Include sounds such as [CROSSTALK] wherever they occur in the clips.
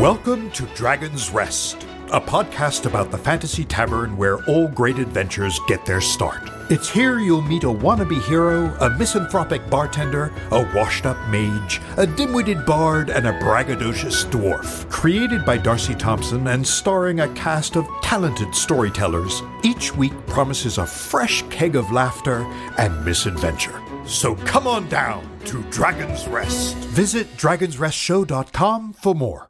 Welcome to Dragon's Rest, a podcast about the fantasy tavern where all great adventures get their start. It's here you'll meet a wannabe hero, a misanthropic bartender, a washed up mage, a dim witted bard, and a braggadocious dwarf. Created by Darcy Thompson and starring a cast of talented storytellers, each week promises a fresh keg of laughter and misadventure. So come on down to Dragon's Rest. Visit dragonsrestshow.com for more.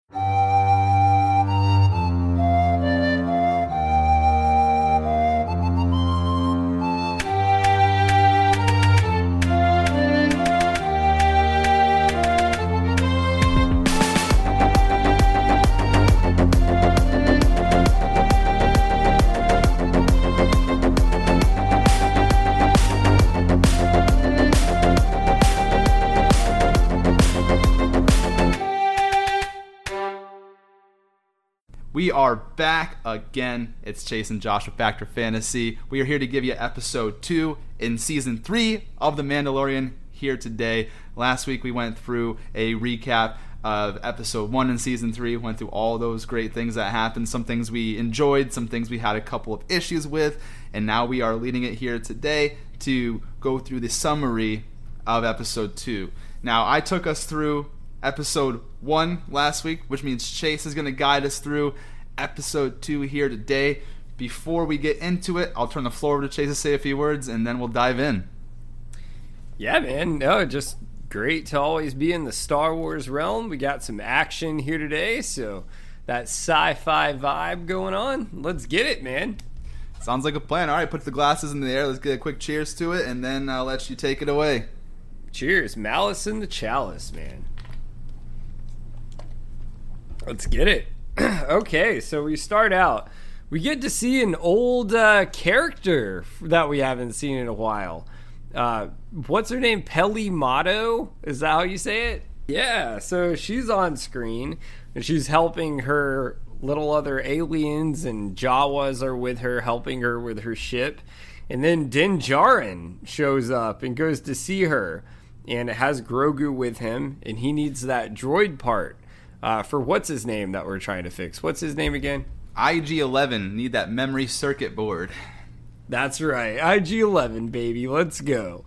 We are back again. It's Chase and Josh with Factor Fantasy. We are here to give you episode two in season three of The Mandalorian here today. Last week we went through a recap of episode one in season three, went through all those great things that happened, some things we enjoyed, some things we had a couple of issues with, and now we are leading it here today to go through the summary of episode two. Now, I took us through episode one last week, which means Chase is going to guide us through episode two here today. Before we get into it, I'll turn the floor over to Chase to say a few words, and then we'll dive in. Yeah, man. No, just great to always be in the Star Wars realm. We got some action here today, so that sci-fi vibe going on. Let's get it, man. Sounds like a plan. All right, put the glasses in the air. Let's get a quick cheers to it, and then I'll let you take it away. Cheers, malice in the chalice, man. Let's get it. [CLEARS THROAT] okay, so we start out. We get to see an old uh, character that we haven't seen in a while. Uh, what's her name? Peli Motto? Is that how you say it? Yeah, so she's on screen and she's helping her little other aliens and Jawas are with her, helping her with her ship. And then Din Djarin shows up and goes to see her and has Grogu with him and he needs that droid part uh, for what's his name that we're trying to fix. What's his name again? IG11 need that memory circuit board. That's right, IG11 baby, let's go.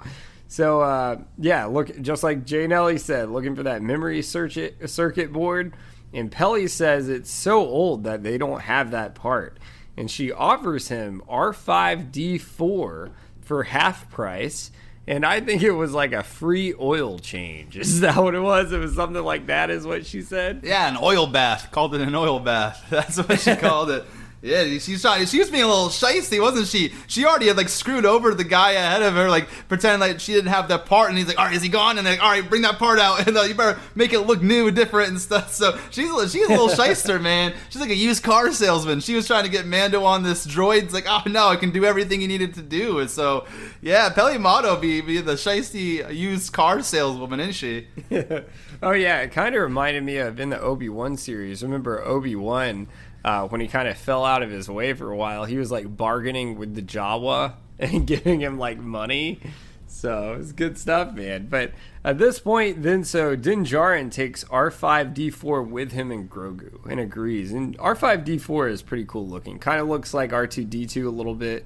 So uh, yeah, look, just like Jay Nelly said, looking for that memory circuit circuit board. And Peli says it's so old that they don't have that part, and she offers him R5D4 for half price and I think it was like a free oil change. [LAUGHS] Is that what it was? It was something like that, is what she said. Yeah, an oil bath. Called it an oil bath. [LAUGHS] That's what she called it. [LAUGHS] Yeah, she's trying. She was being a little shisty, wasn't she? She already had like screwed over the guy ahead of her, like pretending like she didn't have that part. And he's like, "All right, is he gone?" And they're like, "All right, bring that part out, [LAUGHS] and uh, you better make it look new, and different, and stuff." So she's a, she's a little [LAUGHS] shyster, man. She's like a used car salesman. She was trying to get Mando on this droid. It's like, "Oh no, I can do everything he needed to do." And so, yeah, Peli Motto be be the shisty used car saleswoman, isn't she? [LAUGHS] oh yeah, it kind of reminded me of in the Obi Wan series. Remember Obi Wan? Uh, when he kind of fell out of his way for a while, he was like bargaining with the Jawa [LAUGHS] and giving him like money. So it's good stuff, man. But at this point, then so Din Djarin takes R5D4 with him and Grogu and agrees. And R5D4 is pretty cool looking. Kind of looks like R2D2 a little bit.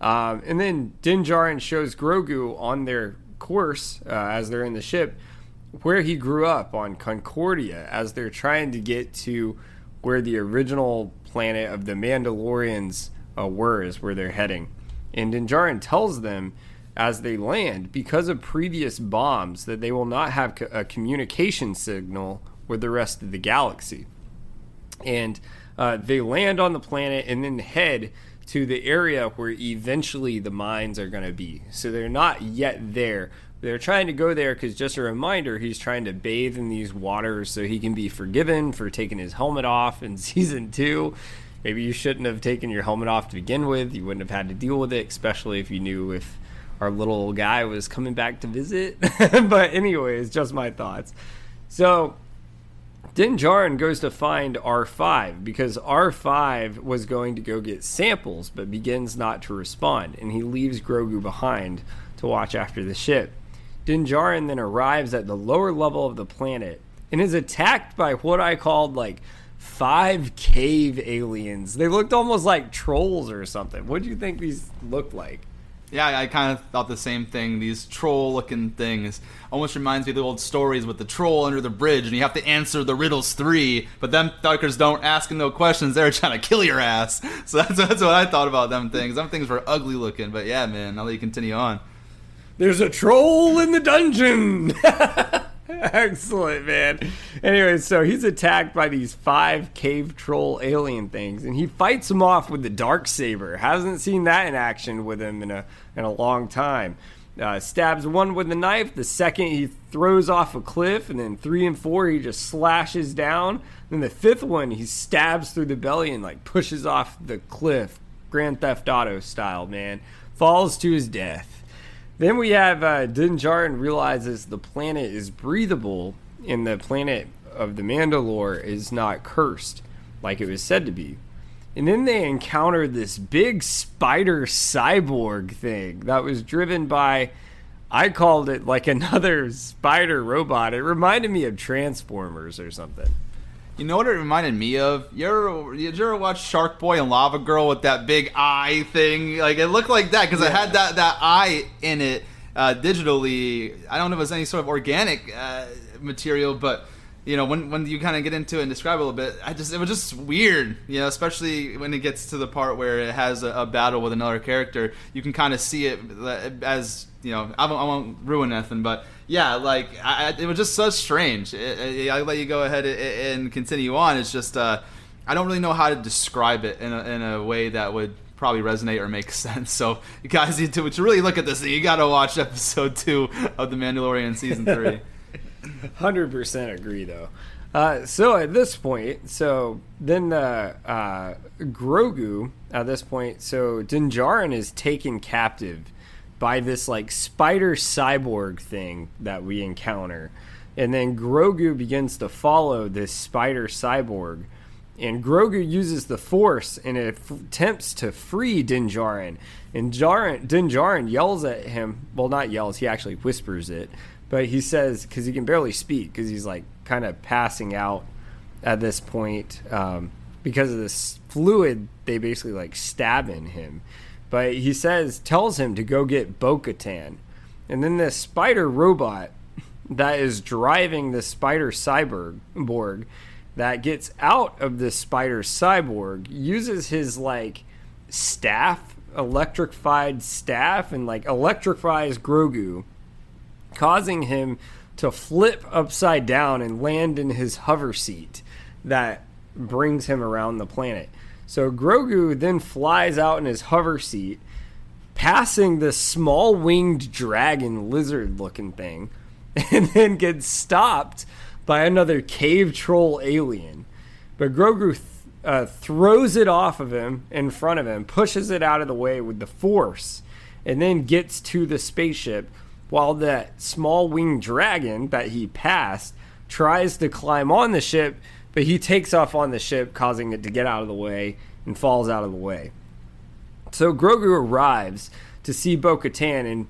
Um, and then Din Djarin shows Grogu on their course uh, as they're in the ship where he grew up on Concordia as they're trying to get to where the original planet of the Mandalorians uh, were, is where they're heading. And Din Djarin tells them as they land, because of previous bombs, that they will not have a communication signal with the rest of the galaxy. And uh, they land on the planet and then head to the area where eventually the mines are going to be. So they're not yet there, they're trying to go there because, just a reminder, he's trying to bathe in these waters so he can be forgiven for taking his helmet off in [LAUGHS] season two. Maybe you shouldn't have taken your helmet off to begin with. You wouldn't have had to deal with it, especially if you knew if our little guy was coming back to visit. [LAUGHS] but, anyways, just my thoughts. So, Din Djarin goes to find R5 because R5 was going to go get samples but begins not to respond, and he leaves Grogu behind to watch after the ship. Din Djarin then arrives at the lower level of the planet and is attacked by what I called like five cave aliens. They looked almost like trolls or something. What do you think these looked like? Yeah, I kind of thought the same thing. These troll-looking things almost reminds me of the old stories with the troll under the bridge, and you have to answer the riddles three. But them fuckers don't ask no questions; they're trying to kill your ass. [LAUGHS] So that's that's what I thought about them things. Them things were ugly looking, but yeah, man. I'll let you continue on. There's a troll in the dungeon. [LAUGHS] Excellent, man. Anyway, so he's attacked by these five cave troll alien things, and he fights them off with the dark saber. Hasn't seen that in action with him in a in a long time. Uh, stabs one with the knife. The second he throws off a cliff, and then three and four he just slashes down. Then the fifth one he stabs through the belly and like pushes off the cliff, Grand Theft Auto style. Man, falls to his death. Then we have uh, Din Djarin realizes the planet is breathable and the planet of the Mandalore is not cursed like it was said to be. And then they encounter this big spider cyborg thing that was driven by, I called it like [LAUGHS] another spider robot. It reminded me of Transformers or something. You know what it reminded me of? You ever, did you ever watch Shark Boy and Lava Girl with that big eye thing? Like it looked like that because yeah. it had that that eye in it uh, digitally. I don't know if it was any sort of organic uh, material, but you know when when you kind of get into it and describe it a little bit, I just it was just weird. You know, especially when it gets to the part where it has a, a battle with another character, you can kind of see it as you know. I won't, I won't ruin nothing, but yeah, like I, it was just so strange. It, it, I'll let you go ahead and continue on. It's just uh, I don't really know how to describe it in a, in a way that would probably resonate or make [LAUGHS] sense. So you guys need to, to really look at this. You got to watch episode two of The Mandalorian season three. [LAUGHS] Hundred percent agree, though. Uh, so at this point, so then the uh, Grogu at this point, so Din Djarin is taken captive by this like spider cyborg thing that we encounter. And then Grogu begins to follow this spider cyborg. And Grogu uses the Force and attempts to free Din Djarin. And Djarin, Din Djarin yells at him. Well, not yells, he actually whispers it. But he says, because he can barely speak, because he's like kind of passing out at this point. Um, because of this fluid, they basically like stab in him. But he says, tells him to go get Bo Katan. And then this spider robot that is driving the spider cyborg that gets out of the spider cyborg uses his like staff, electrified staff, and like electrifies Grogu, causing him to flip upside down and land in his hover seat that brings him around the planet. So Grogu then flies out in his hover seat, passing the small winged dragon lizard looking thing, [LAUGHS] and then gets stopped by another cave troll alien. But Grogu th- uh, throws it off of him in front of him, pushes it out of the way with the force, and then gets to the spaceship while that small winged dragon that he passed tries to climb on the ship but he takes off on the ship, causing it to get out of the way and falls out of the way. So Grogu arrives to see Bo Katan, and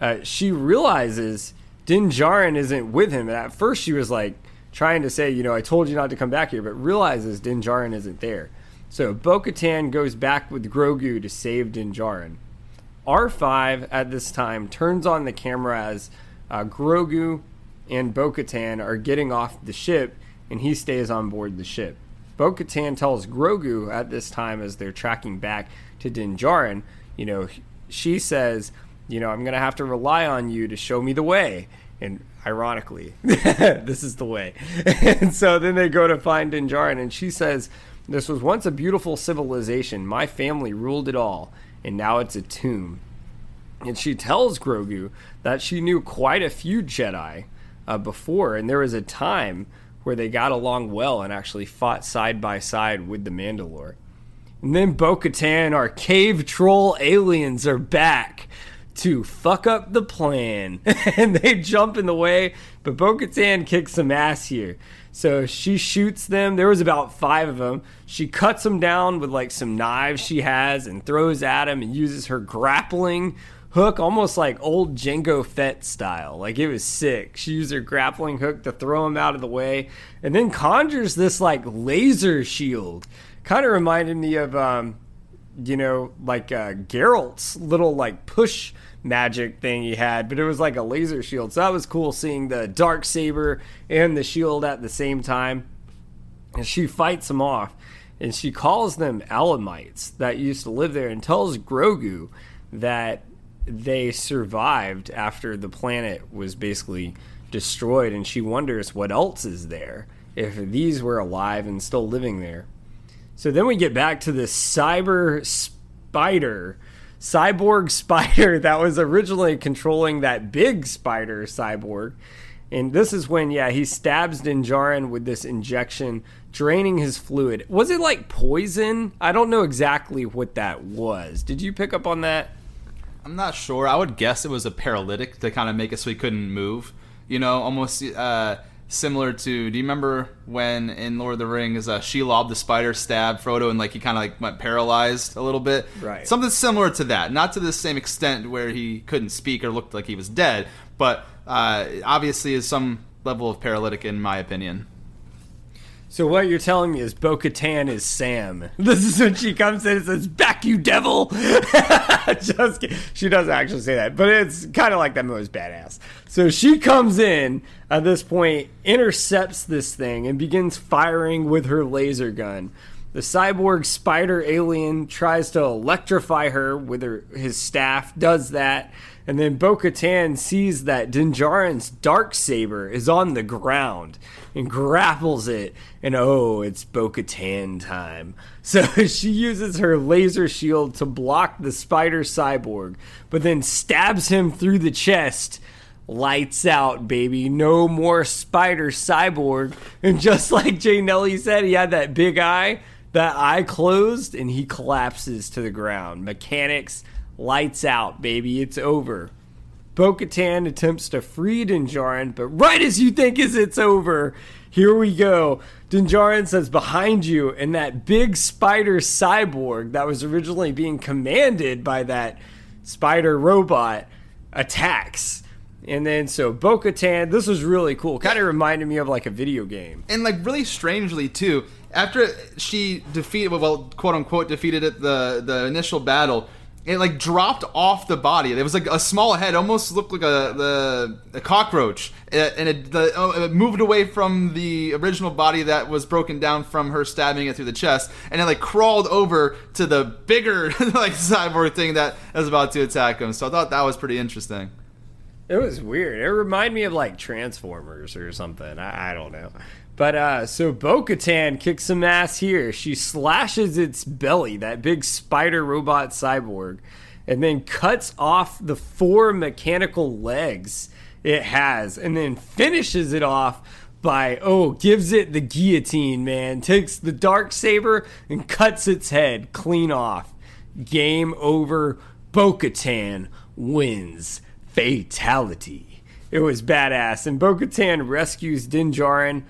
uh, she realizes Din Djarin isn't with him. And at first, she was like trying to say, you know, I told you not to come back here, but realizes Din Djarin isn't there. So Bo Katan goes back with Grogu to save Din Djarin. R5 at this time turns on the camera as uh, Grogu and Bo Katan are getting off the ship and he stays on board the ship. Bo Katan tells Grogu at this time as they're tracking back to Din Djarin, you know, she says, you know, I'm going to have to rely on you to show me the way. And ironically, [LAUGHS] this is the way. [LAUGHS] and so then they go to find Din Djarin, and she says, This was once a beautiful civilization. My family ruled it all, and now it's a tomb. And she tells Grogu that she knew quite a few Jedi uh, before, and there was a time where they got along well and actually fought side by side with the Mandalore. And then Bo Katan, our cave troll aliens, are back to fuck up the plan. [LAUGHS] and they jump in the way, but Bo Katan kicks some ass here. So she shoots them. There was about five of them. She cuts them down with like some knives she has and throws at them and uses her grappling hook almost like old Jango Fett style. Like it was sick. She used her grappling hook to throw him out of the way and then conjures this like laser shield. Kind of reminded me of um you know, like uh Geralt's little like push magic thing he had, but it was like a laser shield. So that was cool seeing the dark saber and the shield at the same time. And she fights him off and she calls them Alamites that used to live there and tells Grogu that they survived after the planet was basically destroyed and she wonders what else is there if these were alive and still living there. So then we get back to this cyber spider, cyborg [LAUGHS] spider that was originally controlling that big spider cyborg. And this is when, yeah, he stabs Din Djarin with this injection, draining his fluid. Was it like poison? I don't know exactly what that was. Did you pick up on that? I'm not sure. I would guess it was a paralytic to kind of make it so he couldn't move. You know, almost uh, similar to. Do you remember when in Lord of the Rings, uh, Shelob the spider stabbed Frodo and like he kind of like went paralyzed a little bit? Right. Something similar to that. Not to the same extent where he couldn't speak or looked like he was dead, but uh, obviously is some level of paralytic in my opinion. So what you're telling me is Bo Katan is Sam. [LAUGHS] This is when she comes in and says, "Back you devil." [LAUGHS] Just kidding. she doesn't actually say that, but it's kind of like that movie's badass. So she comes in at this point, intercepts this thing, and begins firing with her laser gun. The cyborg spider alien tries to electrify her with her, his staff, does that, and then Bo Katan sees that Din Djarin's dark saber is on the ground and grapples it, and oh, it's Bo Katan time. [LAUGHS] So she uses her laser shield to block the spider cyborg, but then stabs him through the chest. Lights out, baby. No more spider cyborg. [LAUGHS] And just like Jay Nelly said, he had that big eye. That eye closed and he collapses to the ground. Mechanics, lights out, baby. It's over. Bo Katan attempts to free Din Djarin, but right as you think is it's over, here we go. Din Djarin says behind you, and that big spider cyborg that was originally being commanded by that spider robot attacks. And then so Bo Katan, this was really cool. Kind of reminded me of like a video game. and like really strangely too after she defeated well quote unquote defeated it the the initial battle it like dropped off the body It was like a small head almost looked like a the a cockroach Uh, and it, the, oh, it moved away from the original body that was broken down from her stabbing it through the chest and it like crawled over to the bigger [LAUGHS] like cyborg thing that was about to attack him so i thought that was pretty interesting It was weird. It reminded me of like Transformers or something. I, I don't know. But uh, so Bo Katan kicks some ass here. She slashes its belly, that big spider robot cyborg, and then cuts off the four mechanical legs it has, and then finishes it off by oh, gives it the guillotine, man. Takes the dark saber and cuts its head clean off. Game over. Bo Katan wins. Fatality. It was badass. And Bo Katan rescues Din Djarin,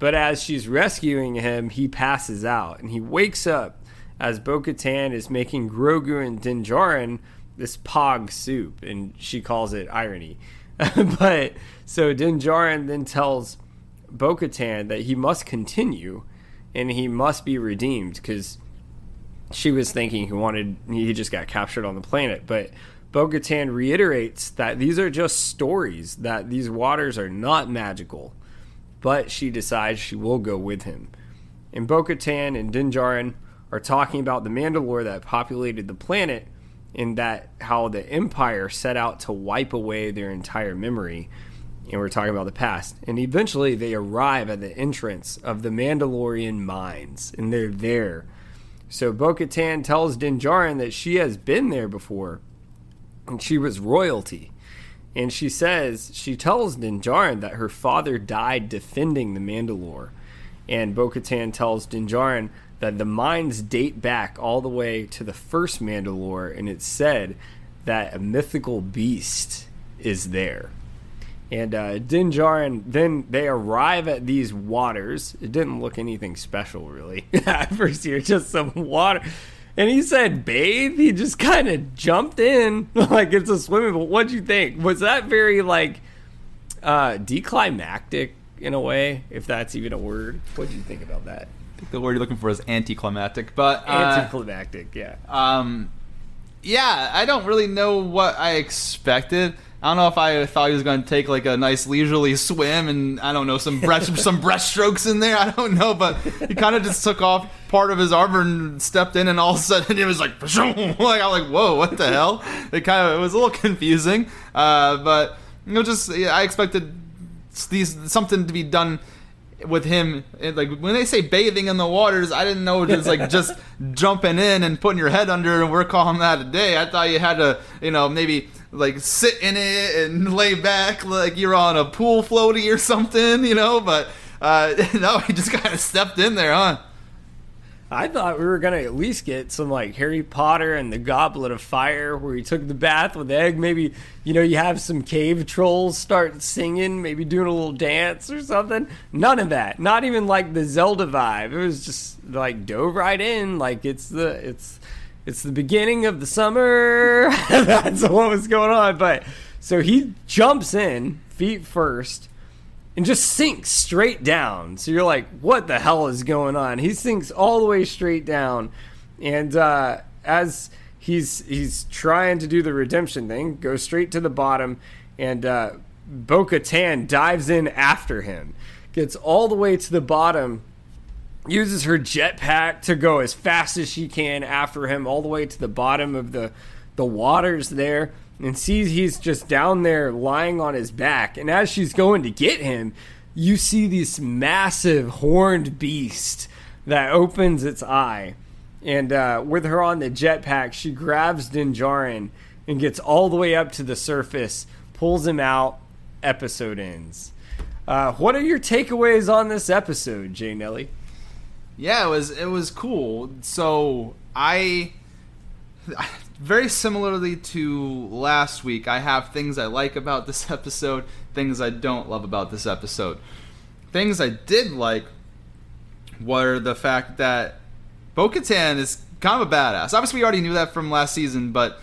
but as she's rescuing him, he passes out and he wakes up as Bo Katan is making Grogu and Din Djarin this pog soup, and she calls it irony. [LAUGHS] but so Din Djarin then tells Bo Katan that he must continue and he must be redeemed because she was thinking he wanted he just got captured on the planet but Bo-Katan reiterates that these are just stories that these waters are not magical but she decides she will go with him and Bo-Katan and Din Djarin are talking about the Mandalore that populated the planet and that how the empire set out to wipe away their entire memory and we're talking about the past. And eventually they arrive at the entrance of the Mandalorian mines, and they're there. So Bo Katan tells Din Djarin that she has been there before, and she was royalty. And she says, she tells Din Djarin that her father died defending the Mandalore. And Bo Katan tells Din Djarin that the mines date back all the way to the first Mandalore, and it's said that a mythical beast is there. And uh, Din Djarin, then they arrive at these waters. It didn't look anything special, really, [LAUGHS] at first here, just some water. And he said bathe. He just kind of jumped in [LAUGHS] like it's a swimming pool. What'd you think? Was that very like uh declimactic in a way, if that's even a word? What'd you think about that? I think the word you're looking for is anticlimactic, but uh, Anticlimactic, yeah. um, yeah, I don't really know what I expected. I don't know if I thought he was going to take like a nice leisurely swim and I don't know some breast [LAUGHS] some breaststrokes in there. I don't know, but he kind of just took off part of his armor and stepped in, and all of a sudden it was like, [LAUGHS] like I'm like, whoa, what the hell? It kind of it was a little confusing, uh, but you know, just yeah, I expected these something to be done with him it- like when they say bathing in the waters i didn't know it was like just [LAUGHS] jumping in and putting your head under and we're calling that a day i thought you had to you know maybe like sit in it and [LAUGHS] lay back like you're on a pool floaty or something you know but uh [LAUGHS] no he just kind of stepped in there huh I thought we were gonna at least get some like Harry Potter and the Goblet of Fire, where he took the bath with egg. Maybe you know you have some cave trolls start singing, maybe doing a little dance or something. None of that. Not even like the Zelda vibe. It was just like dove right in, like it's the it's it's the beginning of the summer. [LAUGHS] That's what was going on. But so he jumps in feet first and just sinks straight down. So you're like, what the hell is going on? He sinks all the way straight down, and uh, as he's he's trying to do the redemption thing, goes straight to the bottom, and uh, Bo-Katan dives in after him, gets all the way to the bottom. Uses her jetpack to go as fast as she can after him, all the way to the bottom of the the waters there and sees he's just down there lying on his back. And as she's going to get him, you see this massive horned beast that opens its eye. And uh, with her on the jetpack, she grabs Din Djarin and gets all the way up to the surface, pulls him out. Episode ends. Uh, what are your takeaways on this episode, Jay Nelly? Yeah, it was it was cool. So I [LAUGHS] very similarly to last week, I have things I like about this [LAUGHS] episode, things I don't love about this episode. Things I did like were the fact that Bo-Katan is kind of a badass. Obviously, we already knew that from last season, but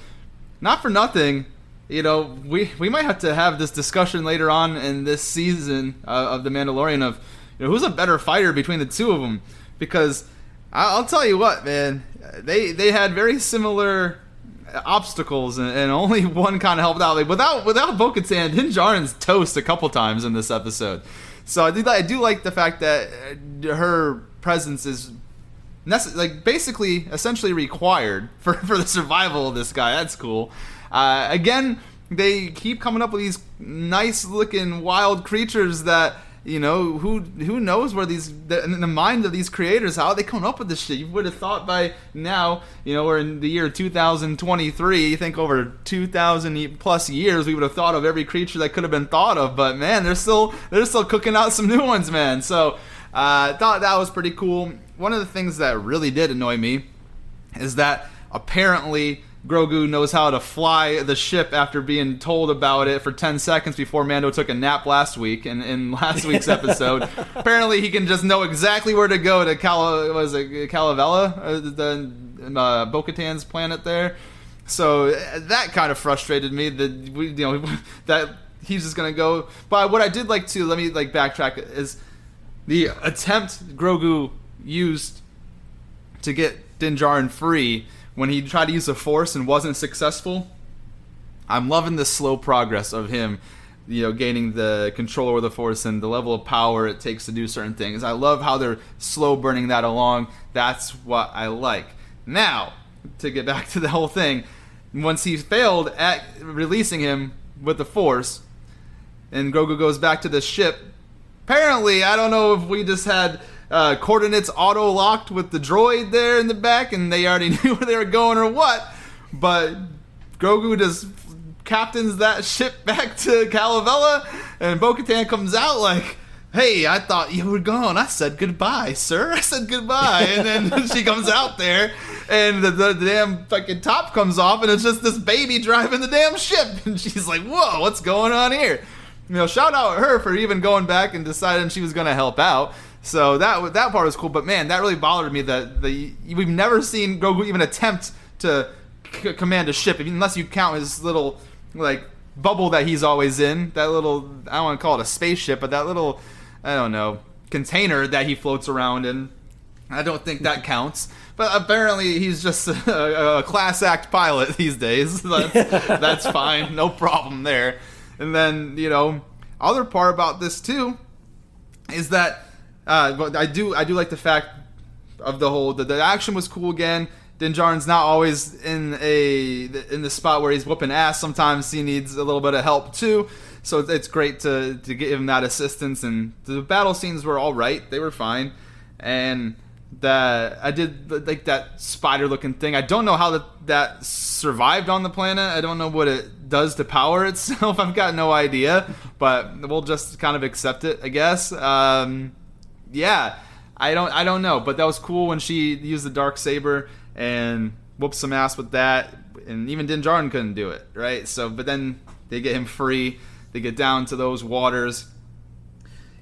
not for nothing. You know, we we might have to have this discussion later on in this season uh, of the Mandalorian of you know who's a better fighter between the two of them because I'll tell you what, man, they they had very similar obstacles and, and only [LAUGHS] one kind of helped out. Like without without Bo-Katan, Din Djarin's toast a couple times in this episode. So I do I do like the fact that uh, her presence is like basically essentially required [LAUGHS] for, for the survival of this guy. That's cool. Uh, again, they keep coming up with these nice looking wild creatures that you know who who knows where these the, in the mind of these creators how they come up with this shit. You would have thought by now, you know, we're in the year 2023. You think over 2,000 plus years, we would have thought of every creature that could have been thought of. But man, they're still they're still cooking out some new ones, man. So I uh, thought that was pretty cool. One of the things that really did annoy me is that apparently Grogu knows how to fly the ship after being told about it for 10 seconds before Mando took a nap last week in, in [LAUGHS] last week's episode. [LAUGHS] apparently he can just know exactly where to go to Cal was it Kalevala, uh, the uh, Bo-Katan's planet there. So uh, that kind of frustrated me that we you know [LAUGHS] that he's just going to go. But what I did like to let me like backtrack is the attempt Grogu used to get Din Djarin free when he tried to use the Force and wasn't successful. I'm loving the slow progress of him, you know, gaining the control over the Force and the level of power it takes to do certain things. I love how they're slow burning that along. That's what I like. Now, to get back [LAUGHS] to the whole thing, once he failed at releasing him with the Force, and Grogu goes back to the ship. Apparently, I don't know if we just had uh, coordinates auto locked with the droid there in the back, and they already [LAUGHS] knew where they were going or what. But Grogu just captains that ship [LAUGHS] back to Kalevala, and Bo-Katan comes out like, "Hey, I thought you were gone. I said goodbye, sir. [LAUGHS] I said goodbye." And then she comes out there, and the, the, the damn fucking top comes off, and it's just this baby driving the damn ship, and she's like, "Whoa, what's going on here?" You know, shout out her for even going back and deciding she was going to help out. So that that part was cool. But man, that really bothered me that the we've never seen Grogu even attempt to c- command a ship, unless you count his little like bubble that he's always in. That little I don't want to call it a spaceship, but that little I don't know container that he floats around in. I don't think that counts. But apparently he's just [LAUGHS] a, a class act pilot these days. [LAUGHS] That's, [LAUGHS] that's fine, no problem there. And then you know, other part about this too is that uh, I do I do like the fact of the whole the, the action was cool again. Din Djarin's not always in a in the spot where he's whooping ass. Sometimes he needs a little bit of help too. So it's great to to give him that assistance. And the battle scenes were all right; they were fine. And that I did like that spider looking thing. I don't know how that that survived on the planet. I don't know what it does to power [LAUGHS] itself. I've got no idea, but we'll just kind of accept it, I guess. Um, yeah, I don't I don't know, but that was cool when she used the dark saber and whooped some ass with that. And even Din Djarin couldn't do it, right? So, but then they get him free. They get down to those waters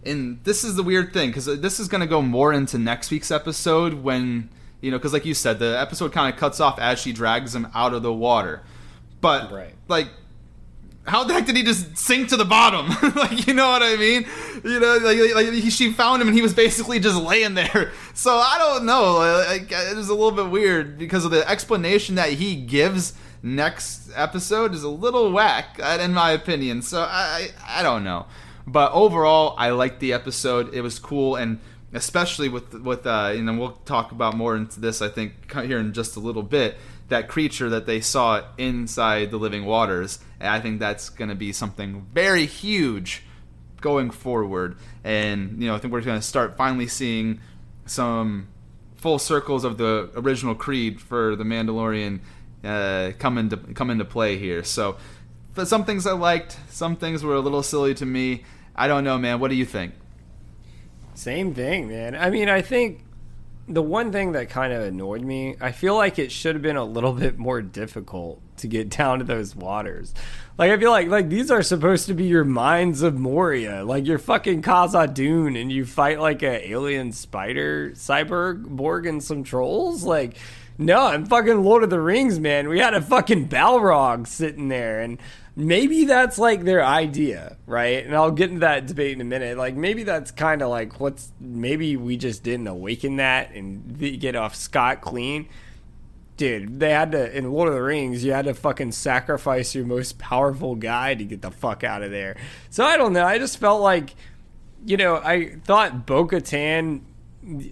and this is the weird thing because uh, this is going to go more into next week's episode when you know because like you said the episode kind of cuts off as she drags him out of the water but Right. like how the heck did he just sink to the bottom [LAUGHS] like you know what i mean you know like, like he, she found him and he was basically just laying there [LAUGHS] so i don't know like it was a little bit weird because of the explanation that he gives next episode is a little whack uh, in my opinion so i i, don't know but overall, I liked the episode. It was cool, and especially with with uh, you know we'll talk about more into this. I think here in just a little bit. That creature that they saw inside the living waters, and I think that's going to be something very huge going forward. And you know, I think we're going to start finally seeing some full circles of the original creed for the Mandalorian uh, come into come into play here. So, but some things I liked, some things were a little silly to me. I don't know, man. What do you think? Same thing, man. I mean, I think the one thing that kind of annoyed me, I feel like it should have been a little bit more difficult to get down to those waters. Like I feel like like these are supposed to be your mines of Moria. Like you're fucking Khazad-dûm and you fight like a alien spider cyborg Borg and some trolls. Like no, I'm fucking Lord of the Rings, man. We had a fucking Balrog sitting there and maybe that's like their idea, right? And I'll get into that debate in a minute. Like maybe that's kind of like what's maybe we just didn't awaken that and get off scot clean. Dude, they had to in Lord of the Rings, you had to fucking sacrifice your most powerful guy to get the fuck out of there. So I don't know. I just felt like you know, I thought Bo Katan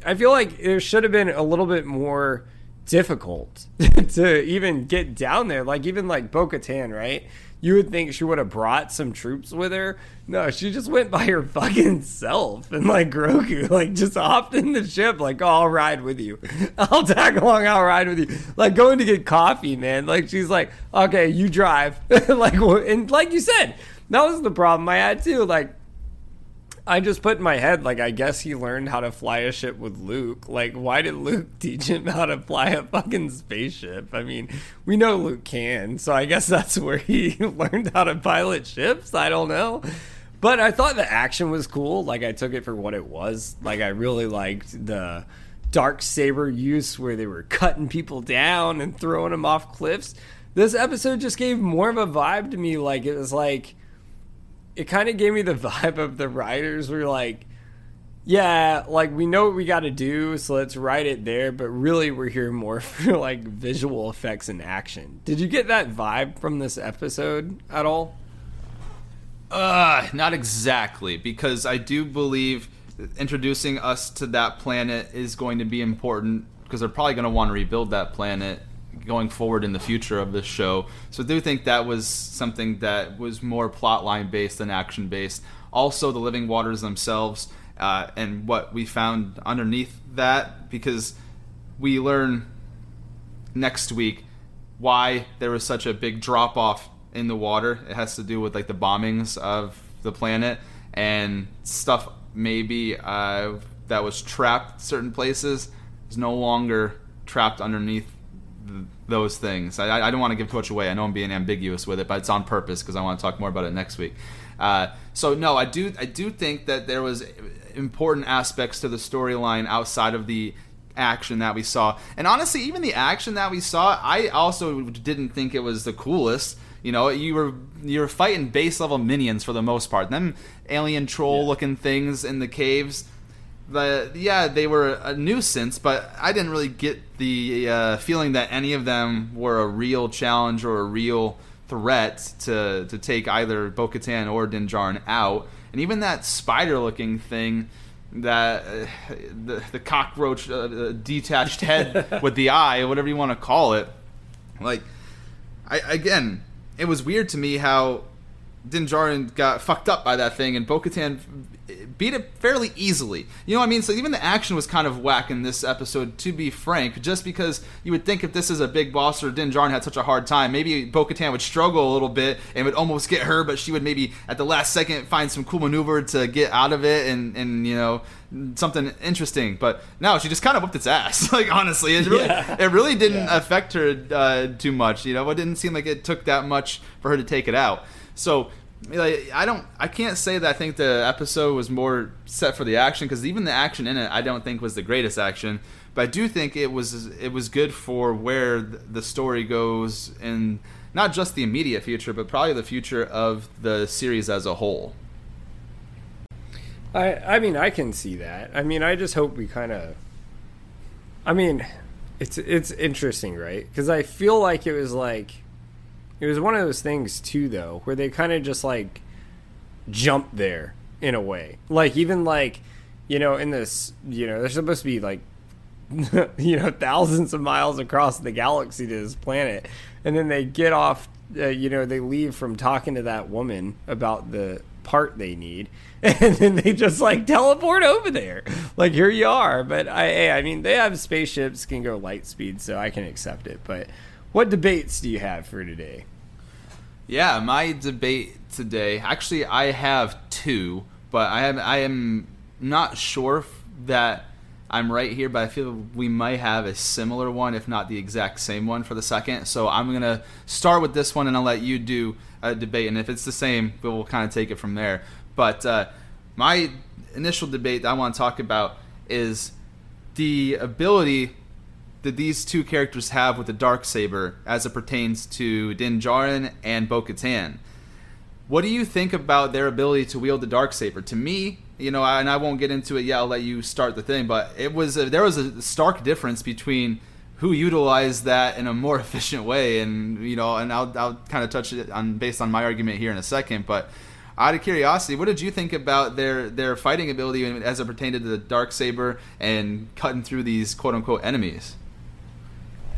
I feel like there should have been a little bit more difficult [LAUGHS] to even get down there. Like even like Bo Katan, right? You would think she would have brought some troops with her. No, she just went by her fucking self and like Grogu, like just hopped in the ship, like, oh, I'll ride with you. [LAUGHS] I'll tag along, I'll ride with you. Like going to get coffee, man. Like she's like, okay, you drive. [LAUGHS] like and like you said, that was the problem I had too. Like I just put in my head, like, I guess he learned how to fly a ship with Luke. Like, why did Luke [LAUGHS] teach him how to fly a fucking spaceship? I mean, we know Luke can, so I guess that's where he [LAUGHS] learned how to pilot ships. I don't know. But I thought the action was cool. Like, I took it for what it was. Like, I really liked the dark saber use where they were cutting people down and throwing them off cliffs. This episode just gave more of a vibe to me. Like, it was like it kind of gave me the [LAUGHS] vibe of the writers were like, yeah, like we know what we got to do, so let's write it there. But really, we're here more [LAUGHS] for like visual effects and action. Did you get that vibe from this episode at all? Uh, not exactly, because I do believe introducing us to that planet is going to be important because they're probably going to want to rebuild that planet going forward in the future of this show. So I do think that was something that was more plotline based than action based. Also, the living waters themselves uh, and what we found underneath that, because we learn next week why there was such a big drop off in the water. It has to do with like the bombings of the planet and stuff maybe uh, that was trapped certain places is no longer trapped underneath th- those things. I, I don't want to give too much away. I know I'm being ambiguous with it, but it's on purpose because I want to talk more about it next week. Uh, so no, I do I do think that there was important aspects to the storyline outside of the action that we saw. And honestly, even the action that we saw, I also didn't think it was the coolest. You know, you were you were fighting base level minions for the most part. Them alien troll looking things in the caves. The yeah, they were a nuisance, but I didn't really get the uh, feeling that any of them were a real challenge or a real threat to to take either Bo-Katan or Din Djarin out. And even that spider-looking thing, that uh, the the cockroach uh, detached head [LAUGHS] with the eye, whatever you want to call it, like I again, it was weird to me how Din Djarin got fucked up by that thing, and Bo-Katan beat it fairly easily. You know what I mean? So even the action was kind of whack in this episode, to be frank, just because you would think if this is a big boss or Din Djarin had such a hard time, maybe Bo-Katan would struggle a little bit and would almost get her, but she would maybe at the last second find some cool maneuver to get out of it and, and you know, something interesting. But no, she just kind of whipped its ass. [LAUGHS] like honestly, it really, yeah. it really didn't yeah. affect her uh, too much. You know, it didn't seem like it took that much for her to take it out. So like I don't I can't say that I think the episode was more set for the action because even the action in it I don't think was the greatest action but I do think it was it was good for where the story goes in not just the immediate future but probably the future of the series as a whole. I I mean I can see that. I mean I just hope we kind of I mean it's it's interesting, right? Cuz I feel like it was like it was one of those things too, though, where they kind of just like jump there in a way. Like even like you know in this, you know, they're supposed to be like [LAUGHS] you know thousands of miles across the galaxy to this planet, and then they get off. Uh, you know, they leave from talking to that woman about the part they need [LAUGHS] and then they just like teleport over there like here you are but i i mean they have spaceships can go light speed so i can accept it but what debates do you have for today yeah, my debate today. Actually, I have two, but I am I am not sure that I'm right here, but I feel we might have a similar one, if not the exact same one, for the second. So I'm gonna start with this one, and I'll let you do a debate. And if it's the same, we'll kind of take it from there. But uh, my initial debate that I want to talk about is the ability that these two characters have with the dark saber as it pertains to Din Djarin and Bo-Katan. What do you think about their ability to wield the dark saber? To me, you know, and I won't get into it yet. I'll let you start the thing, but it was a, there was a stark difference between who utilized that in a more [LAUGHS] efficient way, and you know, and I'll I'll kind of touch it on based on my argument here in a second, but out of curiosity, what did you think about their their fighting ability as it pertained to the dark saber and cutting through these quote unquote enemies?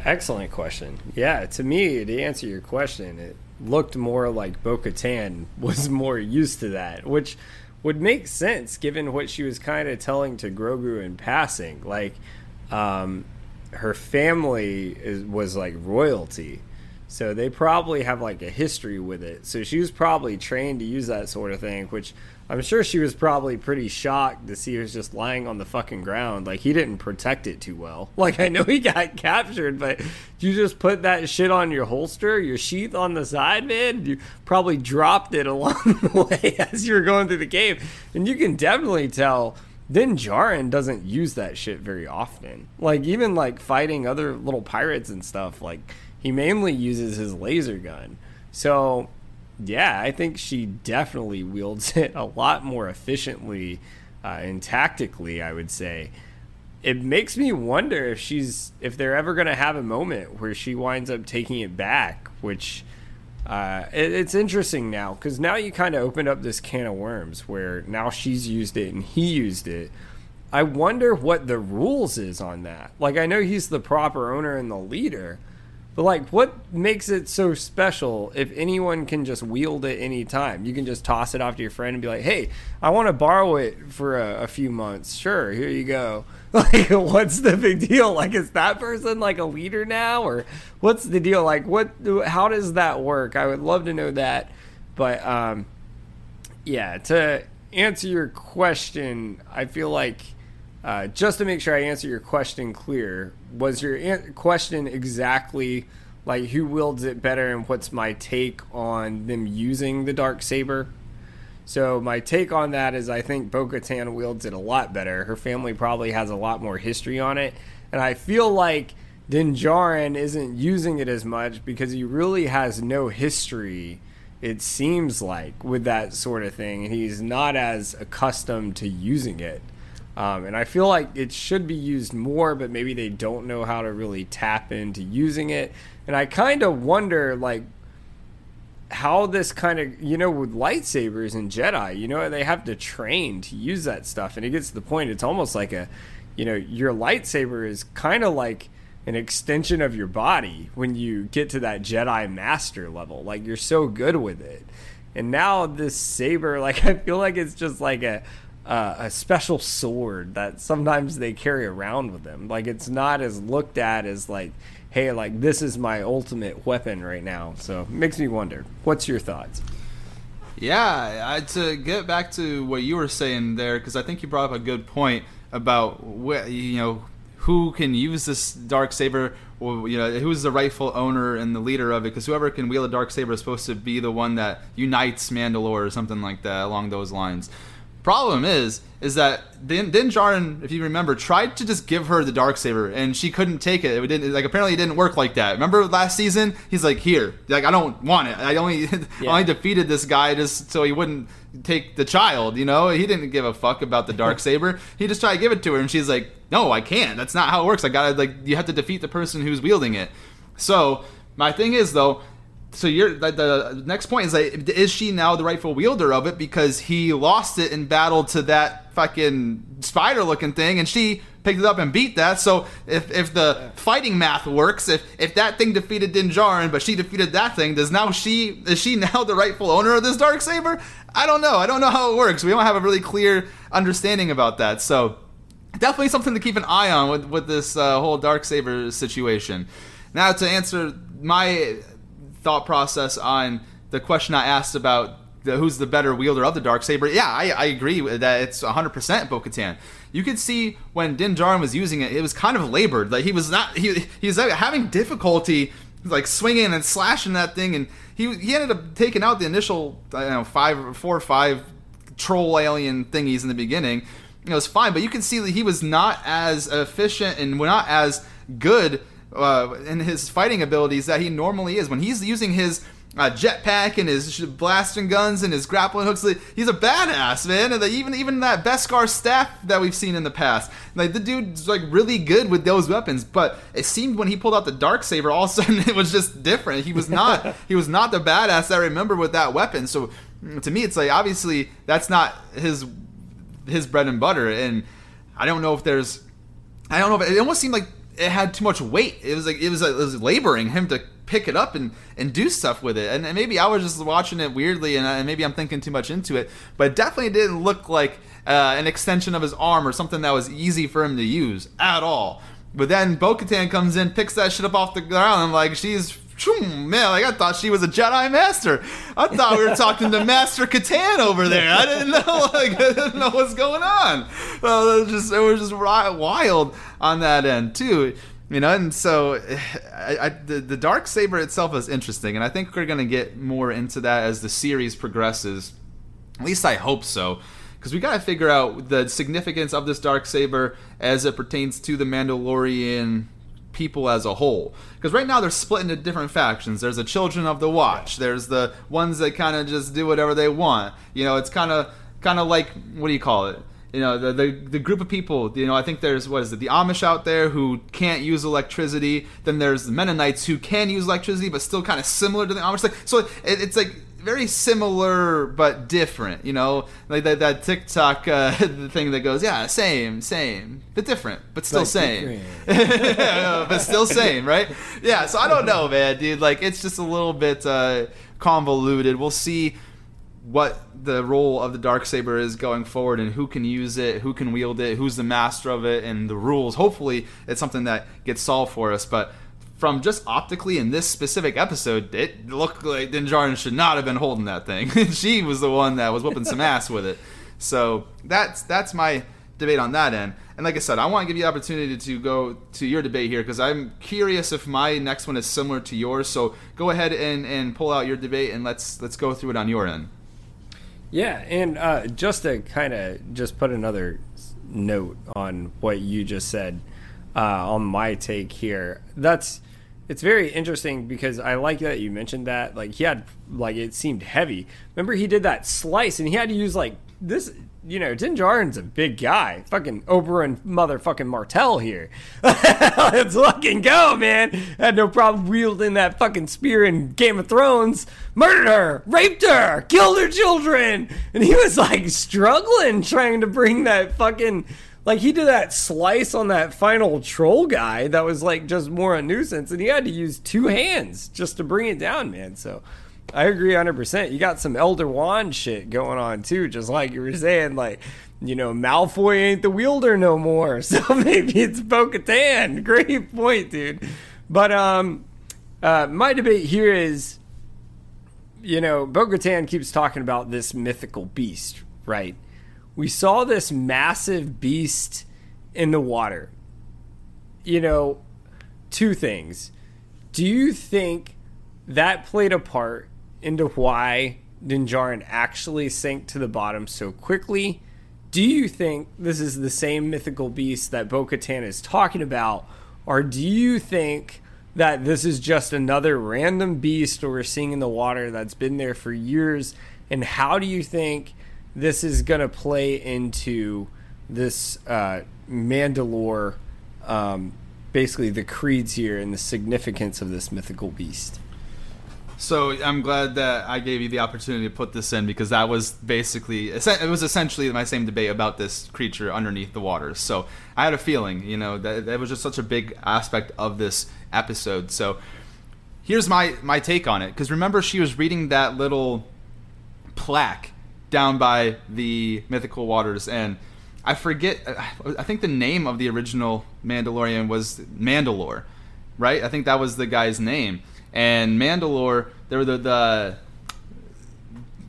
Excellent question. Yeah, to me, to answer your question, it looked more like Bo Katan was [LAUGHS] more used to that, which would make sense given what she was kind of telling to Grogu in passing. Like, um, her family is, was like royalty. So they probably have like a history with it. So she was probably trained to use that sort of thing, which I'm sure she was probably pretty shocked to see it was just lying on the fucking ground. Like he didn't protect it too well. [LAUGHS] Like I know he got captured, but you just put that shit on your holster, your sheath on the side, man. You probably dropped it [LAUGHS] along the way as you were going through the cave, and you can definitely tell. Din Djarin doesn't use that shit very often. Like even like fighting other little pirates and stuff. Like he mainly uses his laser gun. So yeah, I think she definitely wields [LAUGHS] it a lot more efficiently uh, and tactically. I would say it makes me wonder if she's if they're ever going to have a moment where she winds up taking it back, which. Uh, it, it's interesting now because now you kind of opened up this can of worms where now she's used it and he used it. I wonder what the rules is on that. Like I know he's the proper owner and the leader, but like, what makes it so special if anyone can just wield it anytime? You can just toss it off to your friend and be like, "Hey, I want to borrow it for a, a, few months. Sure, here you go." [LAUGHS] Like, what's the big deal? Like, is that person like a leader now, or what's the deal? Like, what? How does that work? I would love to know that. But um, yeah, to answer your question, I feel like uh, just to make sure I answer your question clear, was your an- question exactly like who wields it better and what's my take on them using the dark saber? So my take on that is I think Bo-Katan wields it a lot better. Her family probably has a lot more history on it, and I feel like Din Djarin isn't using it as much because he really has no history. It seems like with that sort of thing, he's not as accustomed to using it. Um, and I feel like it should be used more, but maybe they don't know how to really tap into using it. And I kind of wonder, like, how this kind of, you know, with lightsabers and Jedi, you know, they have to train to use that stuff. And it gets to the point, it's almost like a, you know, your lightsaber is kind of like an extension of your body when you get to that Jedi master level. Like, you're so good with it. And now this saber, [LAUGHS] like, I feel like it's just like a, uh, a special sword that sometimes they carry around with them. Like it's not as looked at as like, hey, like this is my ultimate weapon right now. So makes me wonder. What's your thoughts? Yeah, I, to get back to what you were saying there, because I think you brought up a good point about wh- you know who can use this dark saber or you know who's the rightful owner and the leader of it because whoever can wield a dark saber is supposed to be the one that unites Mandalore or something like that along those lines Problem is, is that Din, Din Djarin, if you remember, tried to just give her the dark saber, and she couldn't take it. It didn't like apparently it didn't work like that. Remember last season? He's like, here, like I don't want it. I only [LAUGHS] yeah. only defeated this guy just so he wouldn't take the child. You know, he didn't give a fuck about the dark [LAUGHS] saber. He just tried to give it to her, and she's like, no, I can't. That's not how it works. I gotta like you have to defeat the person who's wielding it. So my thing is though so you're the, the, next point is like is she now the rightful wielder of it? Because he lost it in battle to that fucking spider looking thing and she picked it up and beat that. So if, if the fighting math works if if that thing defeated Din Djarin but she defeated that thing does now she is she [LAUGHS] now the rightful owner of this dark saber? I don't know. I don't know how it works. We don't have a really clear understanding about that. So definitely something to keep an eye on with with this uh, whole dark saber situation. Now to answer my thought process on the question I asked about the, who's the better wielder of the dark saber. Yeah, I, I agree that it's 100% Bo-Katan. You could see when Din Djarin was using it, it was kind of labored. Like he was not he he was having difficulty like swinging and slashing that thing, and he he ended up taking out the initial I don't know five four or five troll alien thingies in the beginning. It was fine, but you can see that he was not as efficient and not as good uh, in his fighting abilities that he normally is. When he's using his uh, jetpack and his blasting guns and his grappling hooks. He's a badass, man. And the, even even that Beskar staff that we've seen in the past, like the dude's like really good with those weapons. But it seemed when he pulled out the dark saber, all of a sudden [LAUGHS] it was just different. He was not [LAUGHS] he was not the badass I remember with that weapon. So mm, to me, it's like obviously that's not his his bread and butter. And I don't know if there's I don't know if it almost seemed like it had too much weight. It was like it was like, it was laboring him to pick it up and and do stuff with it. And, maybe I was just watching it weirdly, and, and, maybe I'm thinking too much into it. But it definitely didn't look like uh, an extension of his arm or something that was easy for him to use at all. But then Bo-Katan comes in, picks that shit up off the ground, and like she's man, like I thought she was a Jedi Master. I thought we were talking to Master Katan over there. I didn't know, [LAUGHS] like I didn't know what's going on. Well, it was just it was just wild on that end too. You know, and so [SIGHS] I, I, the, the dark saber itself is interesting, and I think we're gonna get more into that as the series progresses. At least I hope so, because we gotta figure out the significance of this dark saber as it pertains to the Mandalorian people as a whole. Because right now they're split into different factions. There's the Children of the Watch. There's the ones that kind of just do whatever they want. You know, it's kind of kind of like what do you call it? You know, the, the the group of people. You know, I think there's what is it? The Amish out there who can't use electricity. Then there's the Mennonites who can use electricity, but still kind of similar to the Amish. Like, so it, it's like very similar but different. You know, like that, that TikTok uh, [LAUGHS] thing that goes, yeah, same, same, but different, but still same, [LAUGHS] but still same, right? Yeah. So I don't know, man, dude. Like it's just a little bit uh, convoluted. We'll see what the role of the dark saber is going forward and who can use it who can wield it who's the master of it and the rules hopefully it's something that gets solved for us but from just optically in this specific episode, it looked like Din Djarin should not have been holding that thing. [LAUGHS] she was the one that was whooping some ass with it. So that's that's my debate on that end. And like I said, I want to give you the opportunity to go to your debate here because I'm curious if my next one is similar to yours. So go ahead and, and pull out your debate and let's let's go through it on your end. Yeah, and uh, just to kind of just put another note on what you just said uh, on my take here, that's it's very interesting because I like that you mentioned that. Like he had like it seemed heavy. Remember he did that slice and he had to use like this you know, Din Djarin's a big guy. Fucking Oberyn motherfucking Martell here. [LAUGHS] Let's fucking go, man. Had no problem wielding that fucking spear in Game of Thrones. Murdered her, raped her, killed her children. And he was like struggling trying to bring that fucking. Like he did that slice on that final troll guy that was like just more a nuisance, and he had to use two hands just to bring it down, man. So I agree 100%. You got some Elder Wand shit going on too, just like you were saying. Like, you know, Malfoy ain't the wielder no more. [LAUGHS] So maybe it's Bo Katan. Great point, dude. But um, uh, my debate here is, you know, Bo Katan keeps talking about this mythical beast, right? We saw this massive beast in the water. You know, two things. Do you think that played a part into why Din Djarin actually sank to the bottom so quickly. Do you think this is the same mythical beast that Bo Katan is talking about? Or do you think that this is just another random beast we're seeing in the water that's been there for years? And how do you think this is going to play into this uh, Mandalore, um, basically the creeds here and the significance of this mythical beast? So I'm glad that I gave you the opportunity to put this in because that was basically it was essentially my same debate about this creature underneath the waters. So I had a feeling, you know, that that was just such a big aspect of this episode. So here's my my take on it because remember she was reading that little plaque down by the mythical waters and I forget uh, I think the name of the original Mandalorian was Mandalore, right? I think that was the guy's name and Mandalore, there were the, the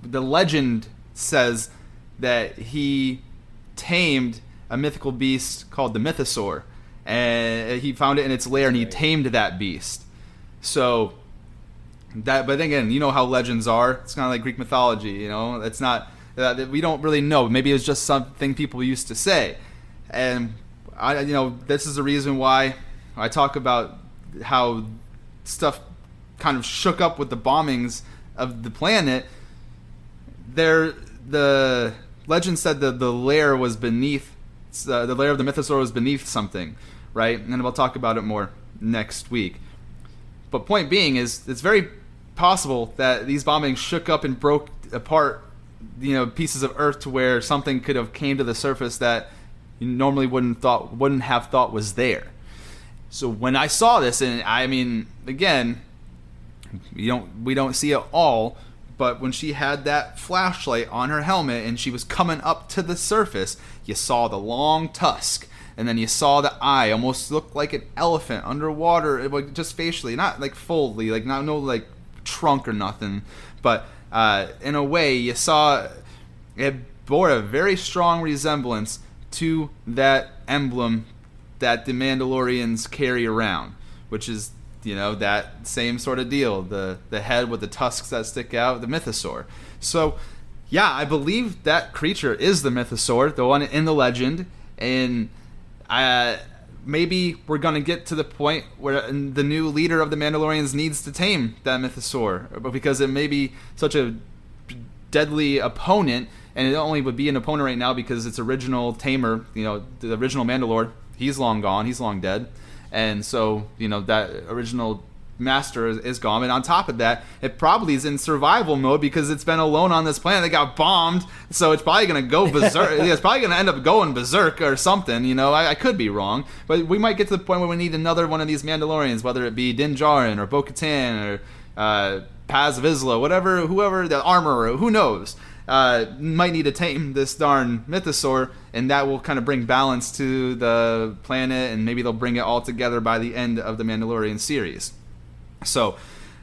the legend says that he tamed a mythical beast called the Mythosaur, and he found it in its lair and he tamed that beast. So that, but again, you know how legends are. It's kind of like Greek mythology. You know, it's not uh, we don't really know. Maybe it was just something people used to say, and I, you know, this is the reason why I talk about how stuff kind of shook up with the bombings of the planet, there the legend said that the lair was beneath uh, the lair of the mythosaur was beneath something, right? And we'll talk about it more next week. But point being is it's very possible that these bombings shook up and broke apart you know pieces of earth to where something could have came to the surface that you normally wouldn't thought wouldn't have thought was there. So when I saw this and I mean again you don't we don't see it all, but when she had that flashlight on her helmet and she was coming up to the surface, you saw the long tusk and then you saw the eye almost looked like an elephant underwater like just facially not like fully like not no like trunk or nothing. But uh, in a way you saw it bore a very strong resemblance to that emblem that the mandalorians carry around which is you know that same sort of deal the the head with the tusks that stick out the mythosaur. So yeah i believe that creature is the mythosaur the one in the legend. And uh, maybe we're gonna get to the point where the new leader of the mandalorians needs to tame that mythosaur because it may be such a deadly opponent and it only would be an opponent right now because its original tamer you know the original mandalore he's long gone he's long dead. And so you know that original master is, is, gone. And on top of that, it probably is in survival mode because it's been alone on this planet. It got bombed, so it's probably gonna go berserk. [LAUGHS] it's probably gonna end up going berserk or something. You know, I, I, could be wrong, but we might get to the point where we need another one of these Mandalorians, whether it be Din Djarin or Bo-Katan or uh, Paz Vizsla, whatever, whoever the armorer, who knows uh, might need to tame this darn mythosaur, and that will kind of bring balance to the planet, and maybe they'll bring it all together by the end of the Mandalorian series. So,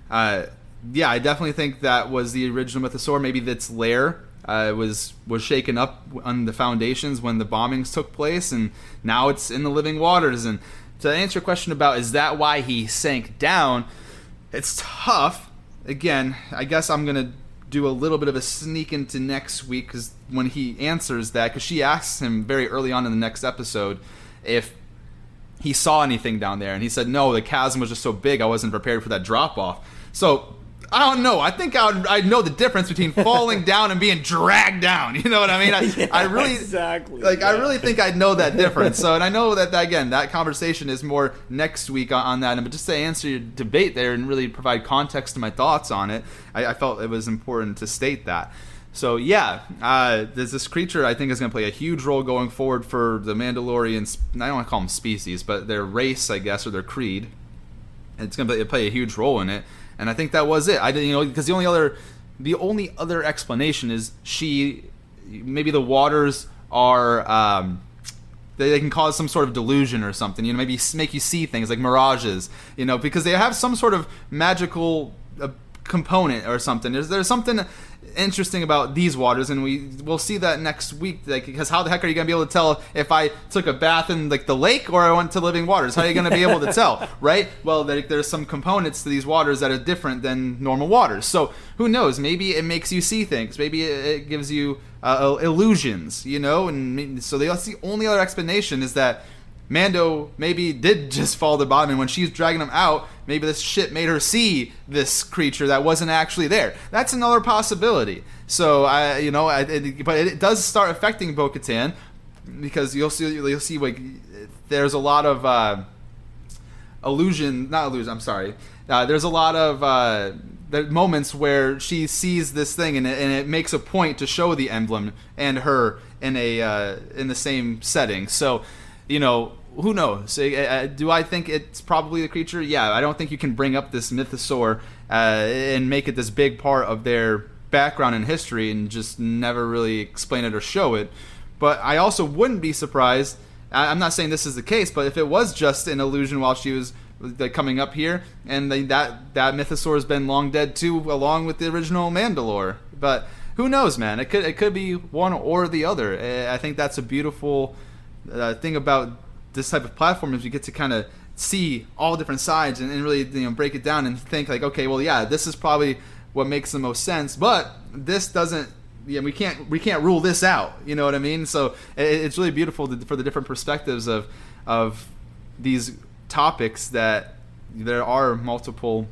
uh, yeah, I definitely think that was the original mythosaur. Maybe its lair uh, was was shaken up on the foundations when the bombings took place, and now it's in the living waters. And to answer your question about is that why he sank down, it's tough. Again, I guess I'm gonna do a little bit of a sneak into next week because when he answers that, because she asks him very early on in the next episode if he saw anything down there, and he said no, the chasm was just so big I wasn't prepared for that drop off. So I don't know. I think I would I know the difference between [LAUGHS] falling down and being dragged down. [LAUGHS] You know what I mean? I, [LAUGHS] Yeah, I really exactly, like. I really think I'd know that difference. So, and I know that, that again, that conversation is more next week on, on that. And but just to answer your debate there and really provide context to my thoughts on it, I, I felt it was important to state that. So yeah, uh, there's this creature I think is going to play a huge role going forward for the Mandalorians. I don't want to call them species, but their race, I guess, or their creed it's going to play a huge role in it. And I think that was it. I didn't, you know, because the only other, the only other explanation is she, maybe the waters are, um, they, they can cause some sort of delusion or something. You know, maybe make you see things like mirages. You know, because they have some sort of magical uh, component or something. There's there's something interesting about these waters, and we we'll see that next week. Like, because how the heck are you gonna be able to tell if I took a bath in like the lake or I went to living waters? How are you gonna be able to tell, [LAUGHS] right? Well, there, there's some components to these waters that are different than normal waters. So who knows? Maybe it makes you see things. Maybe it, it gives you uh, illusions. You know, and so the, that's the only other explanation is that. Mando maybe did just fall to the bottom, and when she's dragging him out, maybe this shit made her see this creature that wasn't actually there. That's another possibility. So I, you know, I, it, but it does start affecting Bo-Katan because you'll see, you'll see like there's a lot of uh, illusion, not illusion. I'm sorry. Uh, there's a lot of uh, moments where she sees this thing and it, and it makes a point to show the emblem and her in a uh, in the same setting. So, you know, who knows? Uh, do I think it's probably the creature? Yeah, I don't think you can bring up this mythosaur uh, and make it this big part of their background and history and just never really explain it or show it. But I also wouldn't be surprised. I- I'm not saying this is the case, but if it was just an illusion while she was like, coming up here, and the, that that mythosaur has been long dead too, along with the original Mandalore. But who knows, man? It could it could be one or the other. I think that's a beautiful uh, thing about this type of platform is you get to kind of see all different sides and, and really you know break it down and think like okay well yeah this is probably what makes the most sense but this doesn't yeah we can't we can't rule this out you know what i mean? So it, it's really beautiful to, for the different perspectives of of these topics that there are multiple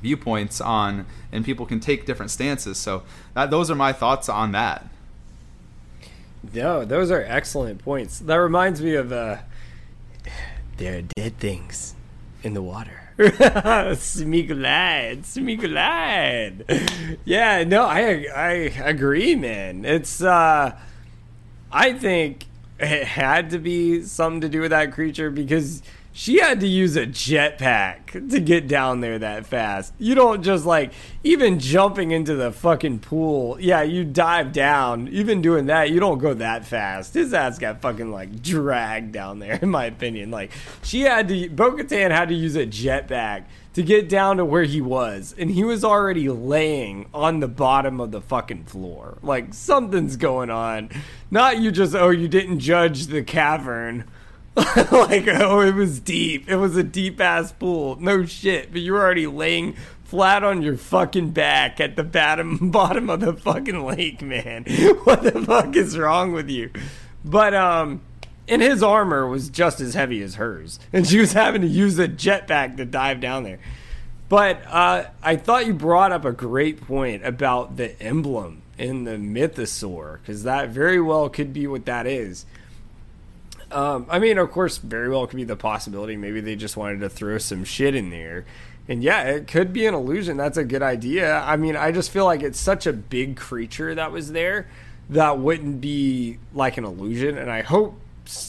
viewpoints on and people can take different stances. So that, those are my thoughts on that No, those are excellent points. That reminds me of uh there are dead things in the water. [LAUGHS] Smeagolide, Smeagolide. Yeah, no, I I agree, man. It's uh I think it had to be something to do with that creature because she had to use a jetpack to get down there that fast. You don't just like even jumping into the fucking pool. Yeah, you dive down. Even doing that, you don't go that fast. His ass got fucking like dragged down there, [LAUGHS] in my opinion. Like she had to, Bo-Katan had to use a jetpack to get down to where he was, and he was already laying on the bottom of the fucking floor. Like something's going on. Not you just oh you didn't judge the cavern. [LAUGHS] like oh it was deep. It was a deep ass pool. No shit, but you were already laying flat on your fucking back at the bottom [LAUGHS] bottom of the fucking lake, man. [LAUGHS] What the fuck is wrong with you? But um and his armor was just as heavy as hers, and she was having to use a jetpack to dive down there. But uh, I thought you brought up a great point about the emblem in the mythosaur, because that very well could be what that is. Um, I mean, of course, very well could be the possibility. Maybe they just wanted to throw some shit in there. And yeah, it could be an illusion. That's a good idea. I mean, I just feel like it's such a big creature that was there that wouldn't be like an illusion. And I hope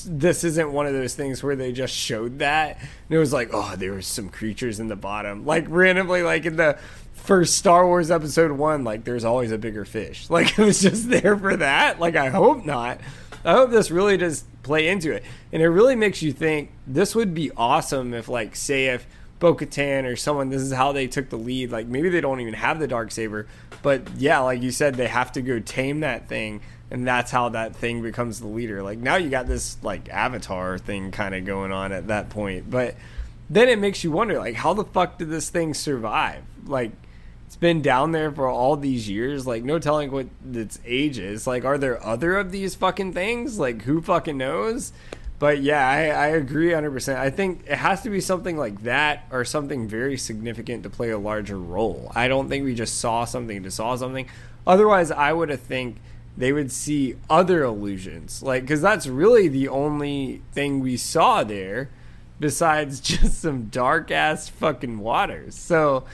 this isn't one of those things where they just showed that and it was like, oh, there was some creatures in the bottom, like randomly, like in the first Star Wars episode one, like there's always a bigger fish. [LAUGHS] Like it was just there for that. Like I hope not. I hope this really does play into it, and it really makes you think. This would be awesome if, like, say, if Bo Katan or someone, this is how they took the lead. Like maybe they don't even have the dark saber, but yeah, like you said, they have to go tame that thing, and that's how that thing becomes the leader. Like now you got this like avatar thing kind of going on at that point, but then it makes you wonder, like how the fuck did this thing survive? Like it's been down there for all these years. Like, no telling what its age is. Like, are there other of these fucking things? Like, who fucking knows? But yeah, I, I agree 100%. I think it has to be something like that or something very significant to play a larger role. I don't think we just saw something to saw something. Otherwise, I would have think they would see other illusions. Like, because that's really the only thing we saw there besides [LAUGHS] just some dark ass fucking waters. So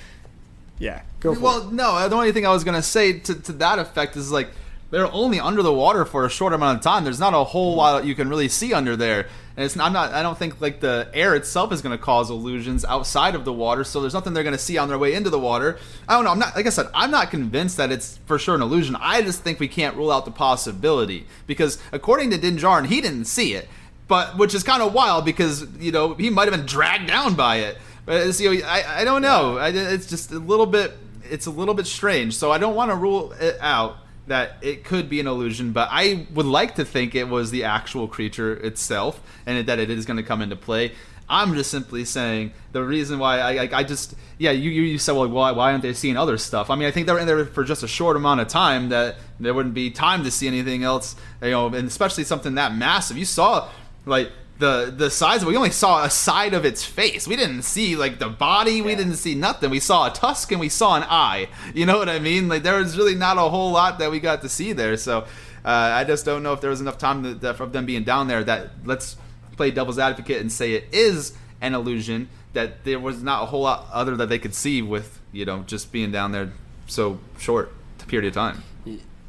yeah, go for well, it. no, uh, the only thing I was gonna say to, to that effect is like they're only under the water for a short amount of time. There's not a whole mm-hmm. lot you can really see under there, and it's not. I'm not I don't think like the air itself is gonna cause illusions outside of the water. So there's nothing they're gonna see on their way into the water. I don't know. I'm not like I said. I'm not convinced that it's for sure an illusion. I just think we can't rule out the possibility because according to Din Djarin, he didn't see it, but which is kind of wild because you know he might have been dragged down by it. But so, I, I don't know. I, it's just a little bit. It's a little bit strange. So I don't want to rule it out that it could be an illusion, but I would like to think it was the actual creature itself, and that it is going to come into play. I'm just simply saying the reason why I, I, I just yeah you, you said well why, why aren't they seeing other stuff? I mean I think they're in there for just a short amount of time that there wouldn't be time to see anything else you know and especially something that massive. You saw like the the size of we only saw a side of its face. We didn't see like the body. We didn't see nothing. We saw a tusk and we saw an eye. You know what I mean? Like there was really not a whole lot that we got to see there. So uh, I just don't know if there was enough time to, that, of them being down there that let's play devil's advocate and say it is an illusion that there was not a whole lot other that they could see with you know just being down there so short period of time.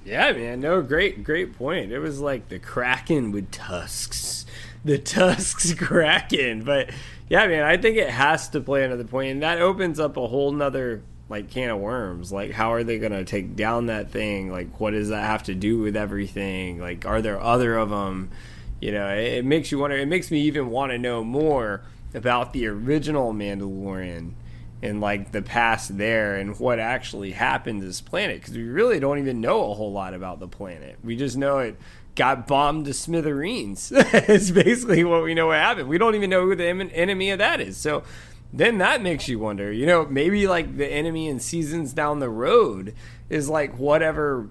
Yeah, man. No, great, great point. It was like the kraken with tusks the tusks [LAUGHS] cracking. But yeah, man, I think it has to play another point, and that opens up a whole nother like can of worms. Like, how are they gonna take down that thing? Like, what does that have to do with everything? Like, are there other of them? You know, it, it makes you wonder. It makes me even want to know more about the original Mandalorian and like the past there and what actually happened to this planet because we really don't even know a whole lot about the planet. We just know it got bombed to smithereens. [LAUGHS] [LAUGHS] it's basically what we know what happened. We don't even know who the enemy of that is. So then that makes you wonder, you know, maybe like the enemy in seasons down the road is like whatever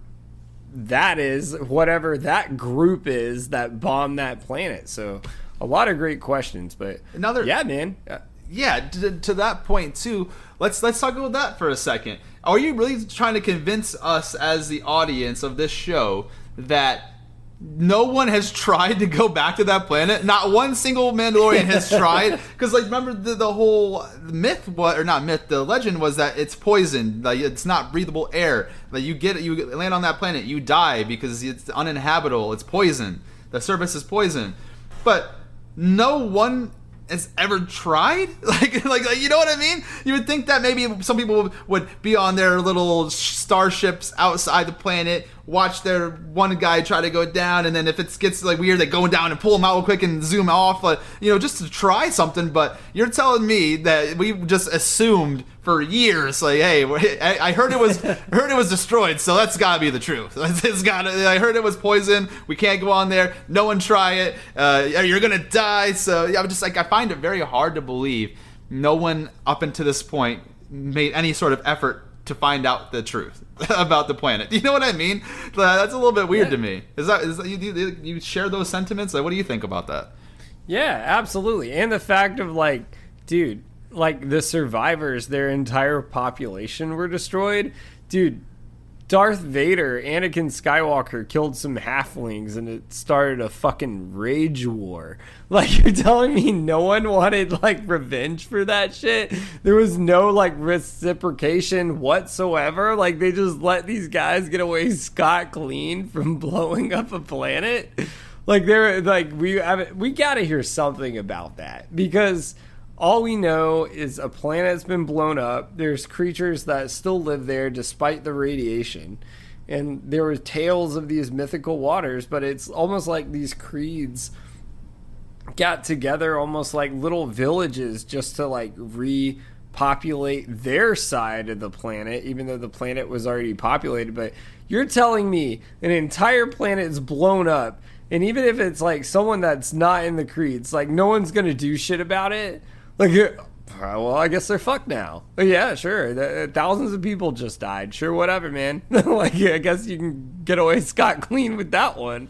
that is, whatever that group is that bombed that planet. So a lot of great questions, but another, yeah, man. Uh, yeah, to, to that point too. Let's let's talk about that for a second. Are you really trying to convince us as the audience of this show that no one has tried to go back to that planet. Not one single Mandalorian has [LAUGHS] tried. Because, like, remember the, the whole myth, what or not myth, the legend was that it's poison. Like, it's not breathable air. Like, you get you land on that planet, you die because it's uninhabitable. It's poison. The surface is poison. But no one has ever tried? [LAUGHS] Like, like, like, you know what I mean? You would think that maybe some people would be on their little starships outside the planet, watch their one guy try to go down, and then if it gets like weird, they go down and pull him out real quick and zoom off, like, you know, just to try something. But you're telling me that we just assumed for years, like, hey, [LAUGHS] I heard it was [LAUGHS] heard it was destroyed, so that's got to be the truth. [LAUGHS] It's got. I heard it was poison. We can't go on there. No one try it. Uh, you're gonna die. So yeah, I'm just like I find it very hard to believe no one up until this point made any sort of effort to find out the truth [LAUGHS] about the planet. Do [LAUGHS] you know what I mean? That's a little bit weird yeah. to me. Is that, is that you, you, you share those sentiments? Like, what do you think about that? Yeah, absolutely. And the fact of like, dude, like the survivors, their entire population were destroyed. Dude, Darth Vader, Anakin Skywalker killed some halflings and it started a fucking rage war. [LAUGHS] Like you're telling me no one wanted like revenge for that shit? There was no like reciprocation whatsoever. Like they just let these guys get away scot clean from [LAUGHS] blowing up a planet. Like they're like we have we got to hear something about that because all we know is a planet's been blown up. There's creatures that still live there despite the radiation. And there were tales of these mythical waters, but it's almost like these creeds got together almost like little villages just to like repopulate their side of the planet, even though the planet was already populated. But you're telling me an entire planet is blown up, and even if it's like someone that's not in the creeds, like no one's gonna do shit about it. Like, uh, well, I guess they're fucked now. Yeah, sure. Thousands of people just died. Sure, whatever, man. [LAUGHS] like, I guess you can get away [LAUGHS] scot clean with that one.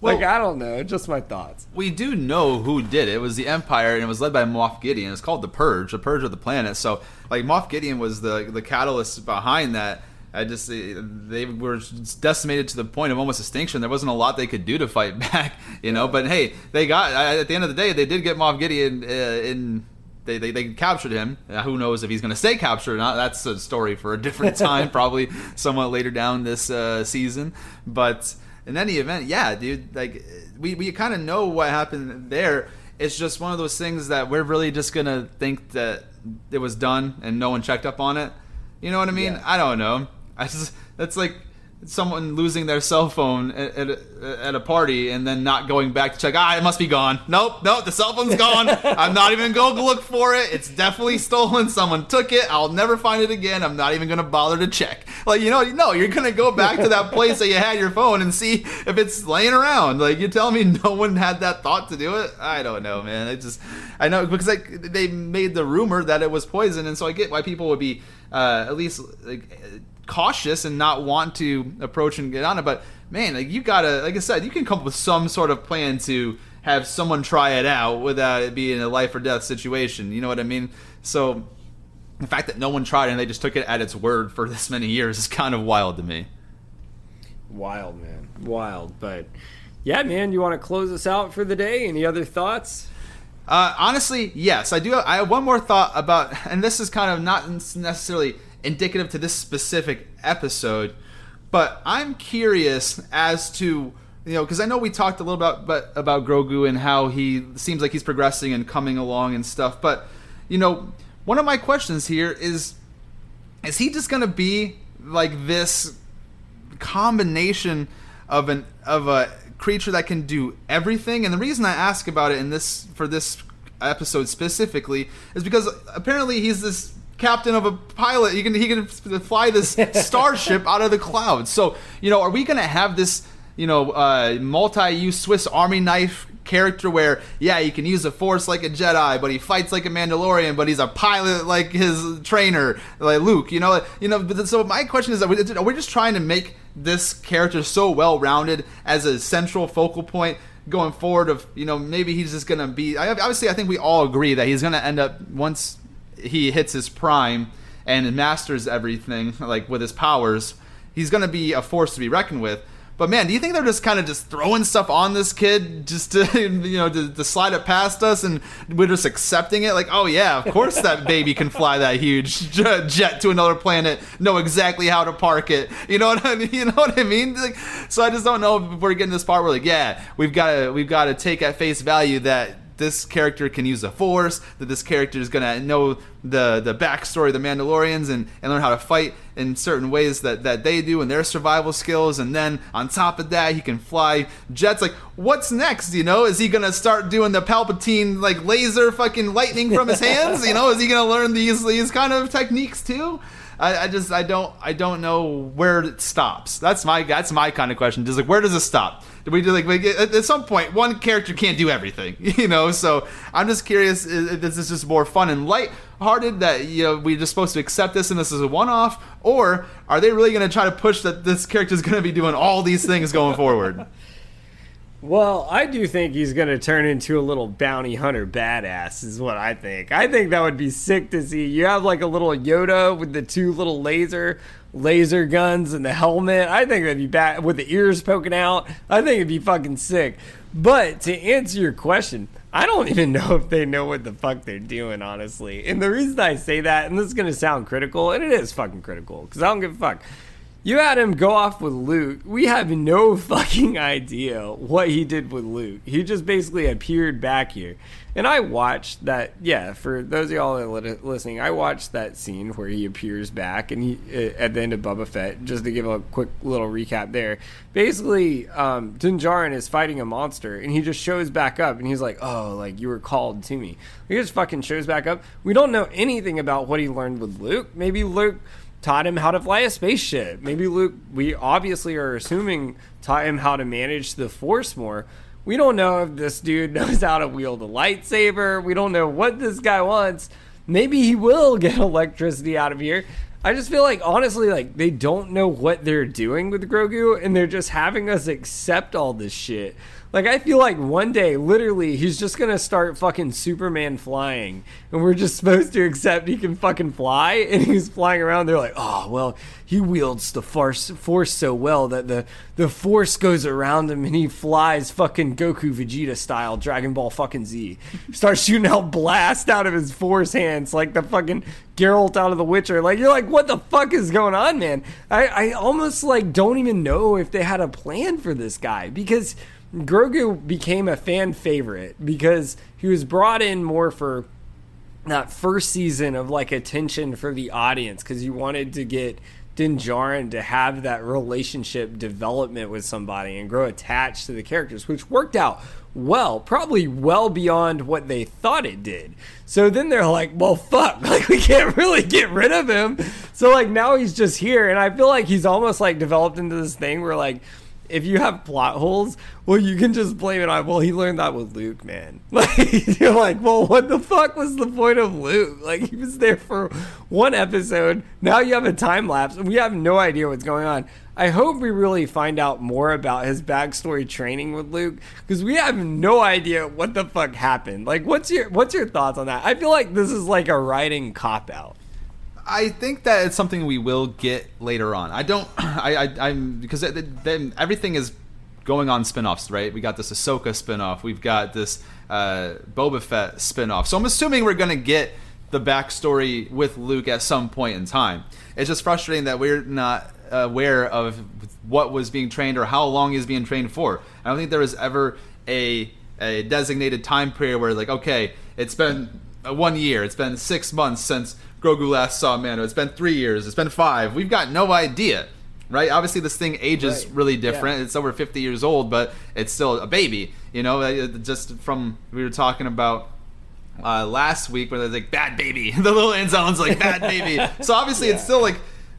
Like I don't know, just my thoughts. We do know who did it. It was the Empire, and it was led by Moff Gideon. It's called the Purge, the Purge of the planet. So, like Moff Gideon was the the catalyst behind that. I just they were decimated to the point of almost extinction. There wasn't a lot they could do to fight [LAUGHS] back, you know. But hey, they got at the end of the day, they did get Moff Gideon uh, in. They, they, they captured him. Uh, who knows if he's going to stay captured or not? That's a story for a different [LAUGHS] time, probably somewhat later down this uh, season. But in any event, yeah, dude, like we, we kind of know what happened there. It's just one of those things that we're really just gonna think that it was done and no one checked up on it. You know what I mean? Yeah. I don't know. I just that's like someone losing their cell phone at, at, a, at, a, party and then not going back to check. Ah, it must be gone. Nope, nope, the cell phone's gone. [LAUGHS] I'm not even going to look for it. It's definitely stolen. Someone took it. I'll never find it again. I'm not even going to bother to check. Like you know, no, you're going to go back to that place that you had your phone and see if it's laying around. Like you tell me, [LAUGHS] no one had that thought to do it. I don't know, man. I just I know because like they made the rumor that it was poison, and so I get why people would be uh, at least like cautious and not want to approach and get on it. But man, like you gotta, like I said, you can come up with some sort of plan to have someone try it out without it being a life or death situation. You know what I mean? So the fact that no one tried and they just took it at its word for [LAUGHS] this many years is kind of wild to me. Wild, man. Wild. But yeah, man, you want to close us out for the day? Any other thoughts? Uh, honestly, yes. I do. Have, I have one more thought about, and this is kind of not necessarily indicative to this specific episode. But I'm curious as to you know because I know we talked a little about but about Grogu and how he seems like he's progressing and coming along and stuff. But you know, one of my questions here is: Is he just gonna be like this combination of an of a creature that can do everything? And the reason I ask about it in this for this episode specifically is because apparently he's this captain of a pilot. He can he can fly this [LAUGHS] starship out of the clouds. So you know, are we going to have this you know uh, multi-use Swiss Army knife character where yeah he can use the Force like a Jedi, but he fights like a Mandalorian, but he's a pilot like his trainer like Luke. You know, you know. So my question is, are we, are we just trying to make this character so well rounded as a central focal point? going forward of you know maybe he's just gonna be obviously i think we all agree that he's gonna end up once he hits his prime and masters everything like with his powers, he's going to be a force to be reckoned with. But man, do you think they're just kind of just throwing stuff on this kid just to [LAUGHS] you know to, to, slide it past us, and we're just accepting it? Like, oh yeah, of course that baby can fly that huge [LAUGHS] jet to another planet, know exactly how to park it. You know what I [LAUGHS] mean? You know what I mean? Like, so I just don't know if we're getting this part where like, yeah, we've got to we've got to take at face value that this character can use the force, that this character is gonna know the the backstory of the Mandalorians and, and learn how to fight in certain ways that, that they do and their survival skills, and then on top of that he can fly jets. Like, what's next? You know, is he gonna start doing the Palpatine like laser fucking lightning from his hands? You know, is he gonna learn these these kind of techniques too? I, I, just I don't I don't know where it stops. That's my that's my kind of question. Just like where does it stop? We do like, at some point one character can't do everything, [LAUGHS] you know? So I'm just curious this is just more fun and light-hearted that you know we're just supposed to accept this and this is a one-off, or are they really going to try to push that this character is going to be doing all these things going forward? [LAUGHS] Well, I do think he's going to turn into a little bounty hunter badass, is what I think. I think that would be sick to see. You have like a little Yoda with the two little laser laser guns and the helmet. I think that'd be bad with the ears poking out. I think it'd be fucking sick. But to answer your question, I don't [LAUGHS] even know if they know what the fuck they're doing, honestly. And the reason I say that, and this is going to sound critical, and it is fucking critical, because I don't give a fuck you had him go off with Luke. We have no [LAUGHS] fucking idea what he did with Luke. He just basically appeared back here. And I watched that. Yeah, for those of y'all that are listening, I watched that scene where he appears back and he uh, at the end of Boba Fett. Just to give a quick little recap there. Basically, um, Din Djarin is fighting a monster, and he just shows back up, and he's like, "Oh, like you were called to me." He just fucking shows back up. We don't know anything about what he learned with Luke. Maybe Luke taught him how to fly a spaceship. Maybe Luke, we obviously are assuming, taught him how to manage the Force more. We don't know if this dude [LAUGHS] knows how to wield a lightsaber. We don't know what this guy wants. Maybe he will [LAUGHS] get electricity out of here. I just feel like honestly, like they don't know what they're doing with Grogu, and they're just having us accept all this shit. Like I feel like one day, literally, he's just gonna start fucking Superman flying, and we're just supposed to accept he can fucking fly, [LAUGHS] and he's flying around. They're like, oh well, he wields the force force so well that the the force goes around him, and he flies fucking Goku Vegeta style, Dragon Ball fucking Z. Starts shooting out blast out of his force hands like the fucking Geralt out of The Witcher. Like you're like, what the fuck is going on, man? I I almost like don't even know if they had a plan for this guy because Grogu became a fan favorite because he was brought in more for that first season of like attention for the audience because you wanted to get Din Djarin to have that relationship development with somebody and grow attached to the characters, which worked out well, probably well beyond what they thought it did. So then they're like, well, fuck, [LAUGHS] like we can't really get rid of him. So like now he's just here, and I feel like he's almost like developed into this thing where like if you have plot holes, well, you can just blame it on. Well, he learned that with Luke, man. [LAUGHS] Like you're like, well, what the fuck was the point of Luke? Like he was there for one episode. Now you have a time lapse, and we have no idea what's going on. I hope we really find out more about his backstory training with Luke because we have no idea what the fuck happened. Like, what's your what's your thoughts on that? I feel like this is like a writing cop out. I think that it's something we will get later on. I don't. [CLEARS THROAT] I. I am because then everything is going on spin-offs, right? We got this Ahsoka spin-off. We've got this uh, Boba Fett spin-off. So I'm assuming we're gonna get the backstory with Luke at some point in time. It's just frustrating that we're not aware of what was being trained or how long he's being trained for. I don't think there was ever a a designated time period where like okay, it's been one year, it's been six months since Grogu last saw Mando. It's been three years. It's been five. We've got no idea, right? Obviously, this thing ages right. really different. Yeah. It's over 50 years old, but it's still a baby. You know, uh, just from we were talking about uh, last week where they're like bad baby. [LAUGHS] the little end zone's like bad baby. [LAUGHS] so obviously, yeah. it's still like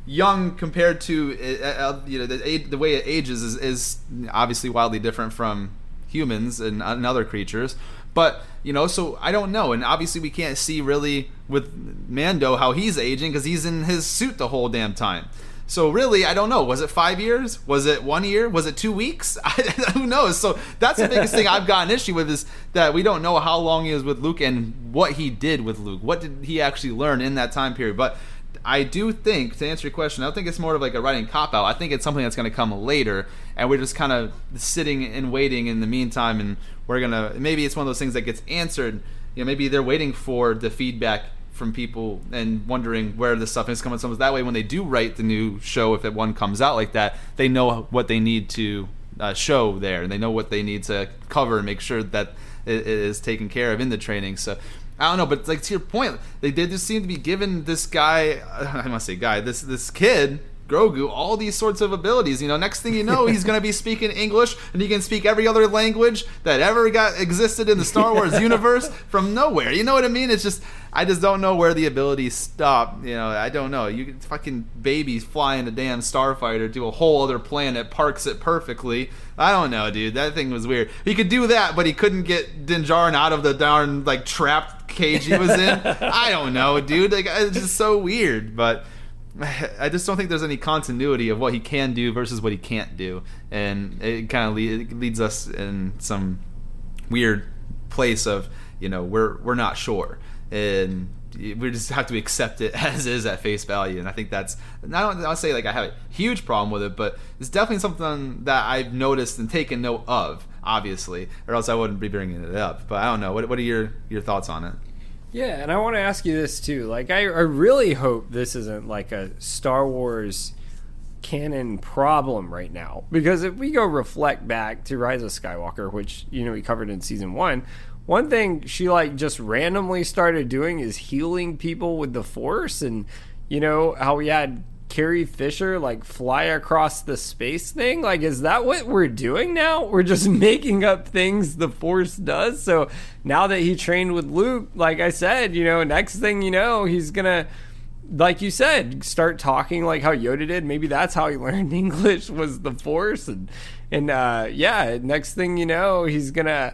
young compared to uh, uh you know the, the way it ages is, is obviously wildly different from humans and, and other creatures. But you know, so I don't know, and obviously we can't see really with Mando how he's aging because he's in his suit the whole damn time. So really, I don't know. Was it five years? Was it one year? Was it two weeks? [LAUGHS] who knows? So that's the biggest thing I've got an issue with is that we don't know how long he was with Luke and what he did with Luke. What did he actually learn in that time period? But I do think, to answer your question, I don't think it's more of like a writing cop out. I think it's something that's going to come later, and we're just kind of sitting and waiting in the meantime, and we're gonna maybe it's one of those things that gets answered. You know, maybe they're waiting for the feedback from people and wondering where the stuff is coming from. That way, when they do write the new show, if it one comes out like that, they know what they need to uh, show there, and they know what they need to cover and make sure that it, it is taken care of in the training. So I don't know, but like to your point, they did just seem to be giving this guy, [LAUGHS] I must say guy, this this kid Grogu all these sorts of abilities. You know, next thing you know, he's going to be speaking English and he can speak every other language that ever got existed in the Star Wars [LAUGHS] universe from nowhere. You know what I mean? It's just I just don't know where the abilities stop. You know, I don't know. You fucking babies flying a damn starfighter to a whole other planet, parks it perfectly. I don't know, dude. That thing was weird. He could do that, but he couldn't get Din Djarin out of the darn like trapped cage he was in. I don't know, dude. Like it's just so weird, but. [LAUGHS] I just don't think there's any continuity of what he can do versus what he can't do, and it kind of le- leads us in some weird place of you know we're we're not sure, and we just have to accept it [LAUGHS] as is at face value. And I think that's I don't I'll say like I have a huge problem with it, but it's definitely something that I've noticed and taken note of, obviously, or else I wouldn't be bringing it up. But I don't know. What what are your your thoughts on it? Yeah, and I want to ask you this too. Like, I, I really hope this isn't like a Star Wars canon problem right now because if we go reflect back to Rise of Skywalker, which you know we covered in season one, one thing she like just randomly started doing is healing people with the Force, and you know how we had Carrie Fisher like fly across the space thing? Like, is that what we're doing now? We're just [LAUGHS] making up things the Force does. So now that he trained with Luke, like I said, you know, next thing you know, he's gonna like you said, start talking like how Yoda did. Maybe that's how he [LAUGHS] learned English was the Force, and and uh, yeah, next thing you know, he's gonna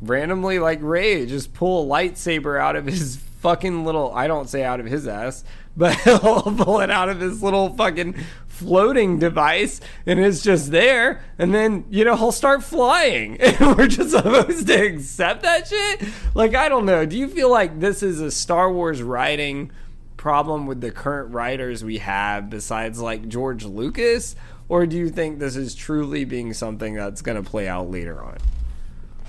randomly like Rey just pull a lightsaber out of his [LAUGHS] fucking little. I don't say out of his ass, but [LAUGHS] he'll pull it out of his little fucking floating device, and it's just there. And then you know he'll start flying, [LAUGHS] and we're just supposed to accept that shit. Like I don't know. Do you feel like this is a Star Wars writing? problem with the current writers we have besides like George Lucas? Or do you think this is truly being something that's going to play out later on?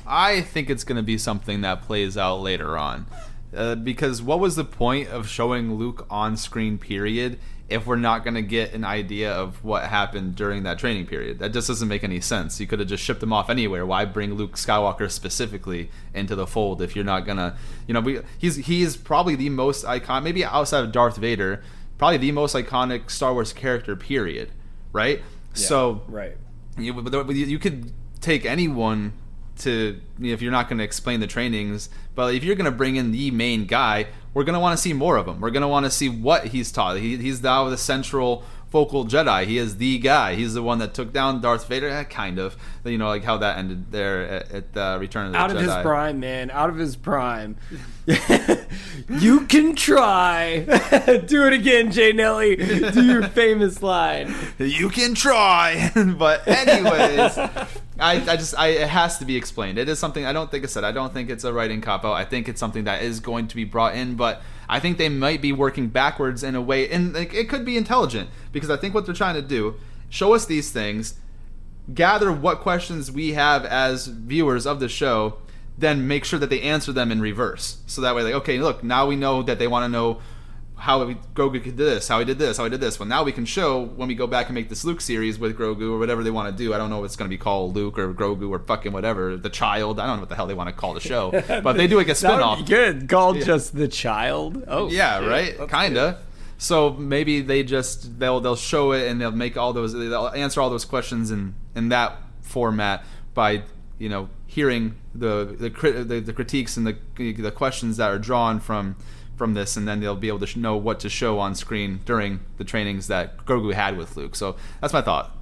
I think it's going to be something that plays out later on. Uh, because what was the point of showing Luke on screen, period, if we're not going to get an idea of what happened during that training period. That just doesn't make any sense. You could have just shipped him off anywhere. Why bring Luke Skywalker specifically into the fold if you're not going to, you know, we, he's he's probably the most icon, maybe outside of Darth Vader, probably the most iconic Star Wars character. Period. Right. Yeah, so right. You, you could take anyone to you know, if you're not going to explain the trainings but if you're going to bring in the main guy we're going to want to see more of him. We're going to want to see what he's taught. He, he's now the central focal Jedi. He is the guy. He's the one that took down Darth Vader. Eh, kind of. You know, like how that ended there at, at uh, Return of the Out Jedi. of his prime, man. Out of his prime. [LAUGHS] you can try. [LAUGHS] Do it again, Jay Nelly. Do your famous line. You can try. [LAUGHS] but anyways, I, I just I it has to be explained. It is something I don't think I said. I don't think it's a writing cop out. I think it's something that is going to be brought in, but I think they might be working backwards in a way, and like, it could be intelligent because I think what they're trying to do show us these things, gather what questions we have as viewers of the show, then make sure that they answer them in reverse. So that way, like, okay, look, now we know that they want to know how we, Grogu did this, how he did this, how he did this. Well, now we can show when we go back and make this Luke series with Grogu or whatever they want to do. I don't know if it's going to be called Luke or Grogu or fucking whatever. The child. I don't know what the hell they want to call the show. [LAUGHS] But if they do like a spinoff, good. Called yeah. just the child. Oh, yeah, shit. right. Kinda. So maybe they just they'll they'll show it and they'll make all those they'll answer all those questions in in that format by you know hearing the the the, the critiques and the the questions that are drawn from from this, and then they'll be able to know what to show on screen during the trainings that Grogu had with Luke. So that's my thought.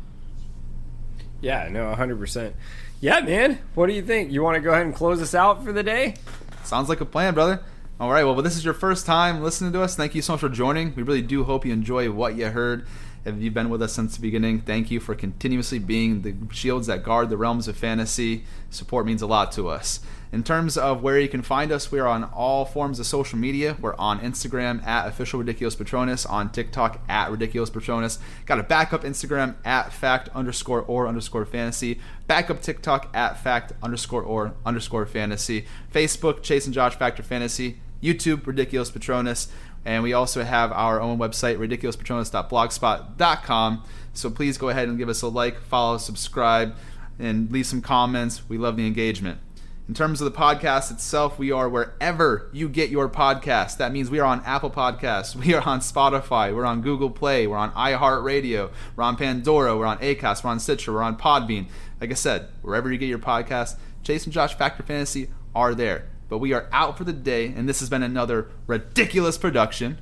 Yeah, no, 100%. Yeah, man. What do you think? You want to go ahead and close us out for the day? Sounds like a plan, brother. All right, well, this is your first time listening to us. Thank you so much for joining. We really do hope you enjoy what you heard. If you've been with us since the beginning, thank you for continuously being the shields that guard the realms of fantasy. Support means a lot to us. In terms of where you can find us, we are on all forms of social media. We're on Instagram at official ridiculous patronus, on TikTok at ridiculous patronus. Got a backup Instagram at fact underscore or underscore fantasy. Backup TikTok at fact underscore or underscore fantasy. Facebook Chase and Josh Fact or Fantasy. YouTube Ridiculous Patronus. And we also have our own website, ridiculouspatronus.blogspot.com. So please go ahead and give us a like, follow, subscribe, and leave some comments. We love the engagement. In terms of the podcast itself, we are wherever you get your podcast. That means we are on Apple Podcasts, [LAUGHS] we are on Spotify, we're on Google Play, we're on iHeartRadio, we're on Pandora, we're on Acast, we're on Stitcher, we're on Podbean. Like I said, wherever you get your podcast, Chase and Josh Fact or Fantasy are there. But we are out for the day, and this has been another ridiculous production.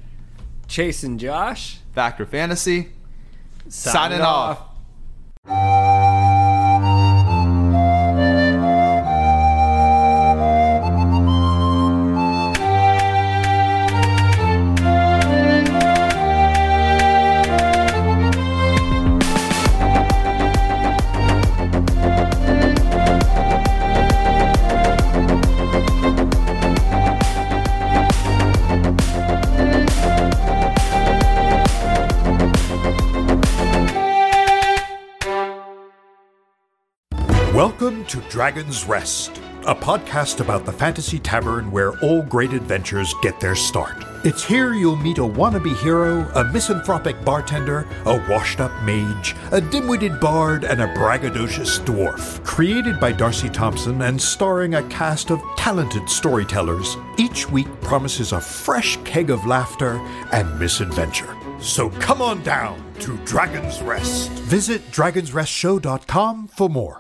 Chase and Josh, Fact or Fantasy, signing, signing off. Welcome to Dragon's Rest a podcast about the fantasy tavern where all great adventures get their start. It's here you'll meet a wannabe hero, a misanthropic bartender, a washed up mage, a dim witted bard, and a braggadocious dwarf. Created by Darcy Thompson and starring a cast of talented storytellers, each week promises a fresh keg of laughter and misadventure. So come on down to Dragon's Rest. Visit dragonsrestshow.com for more.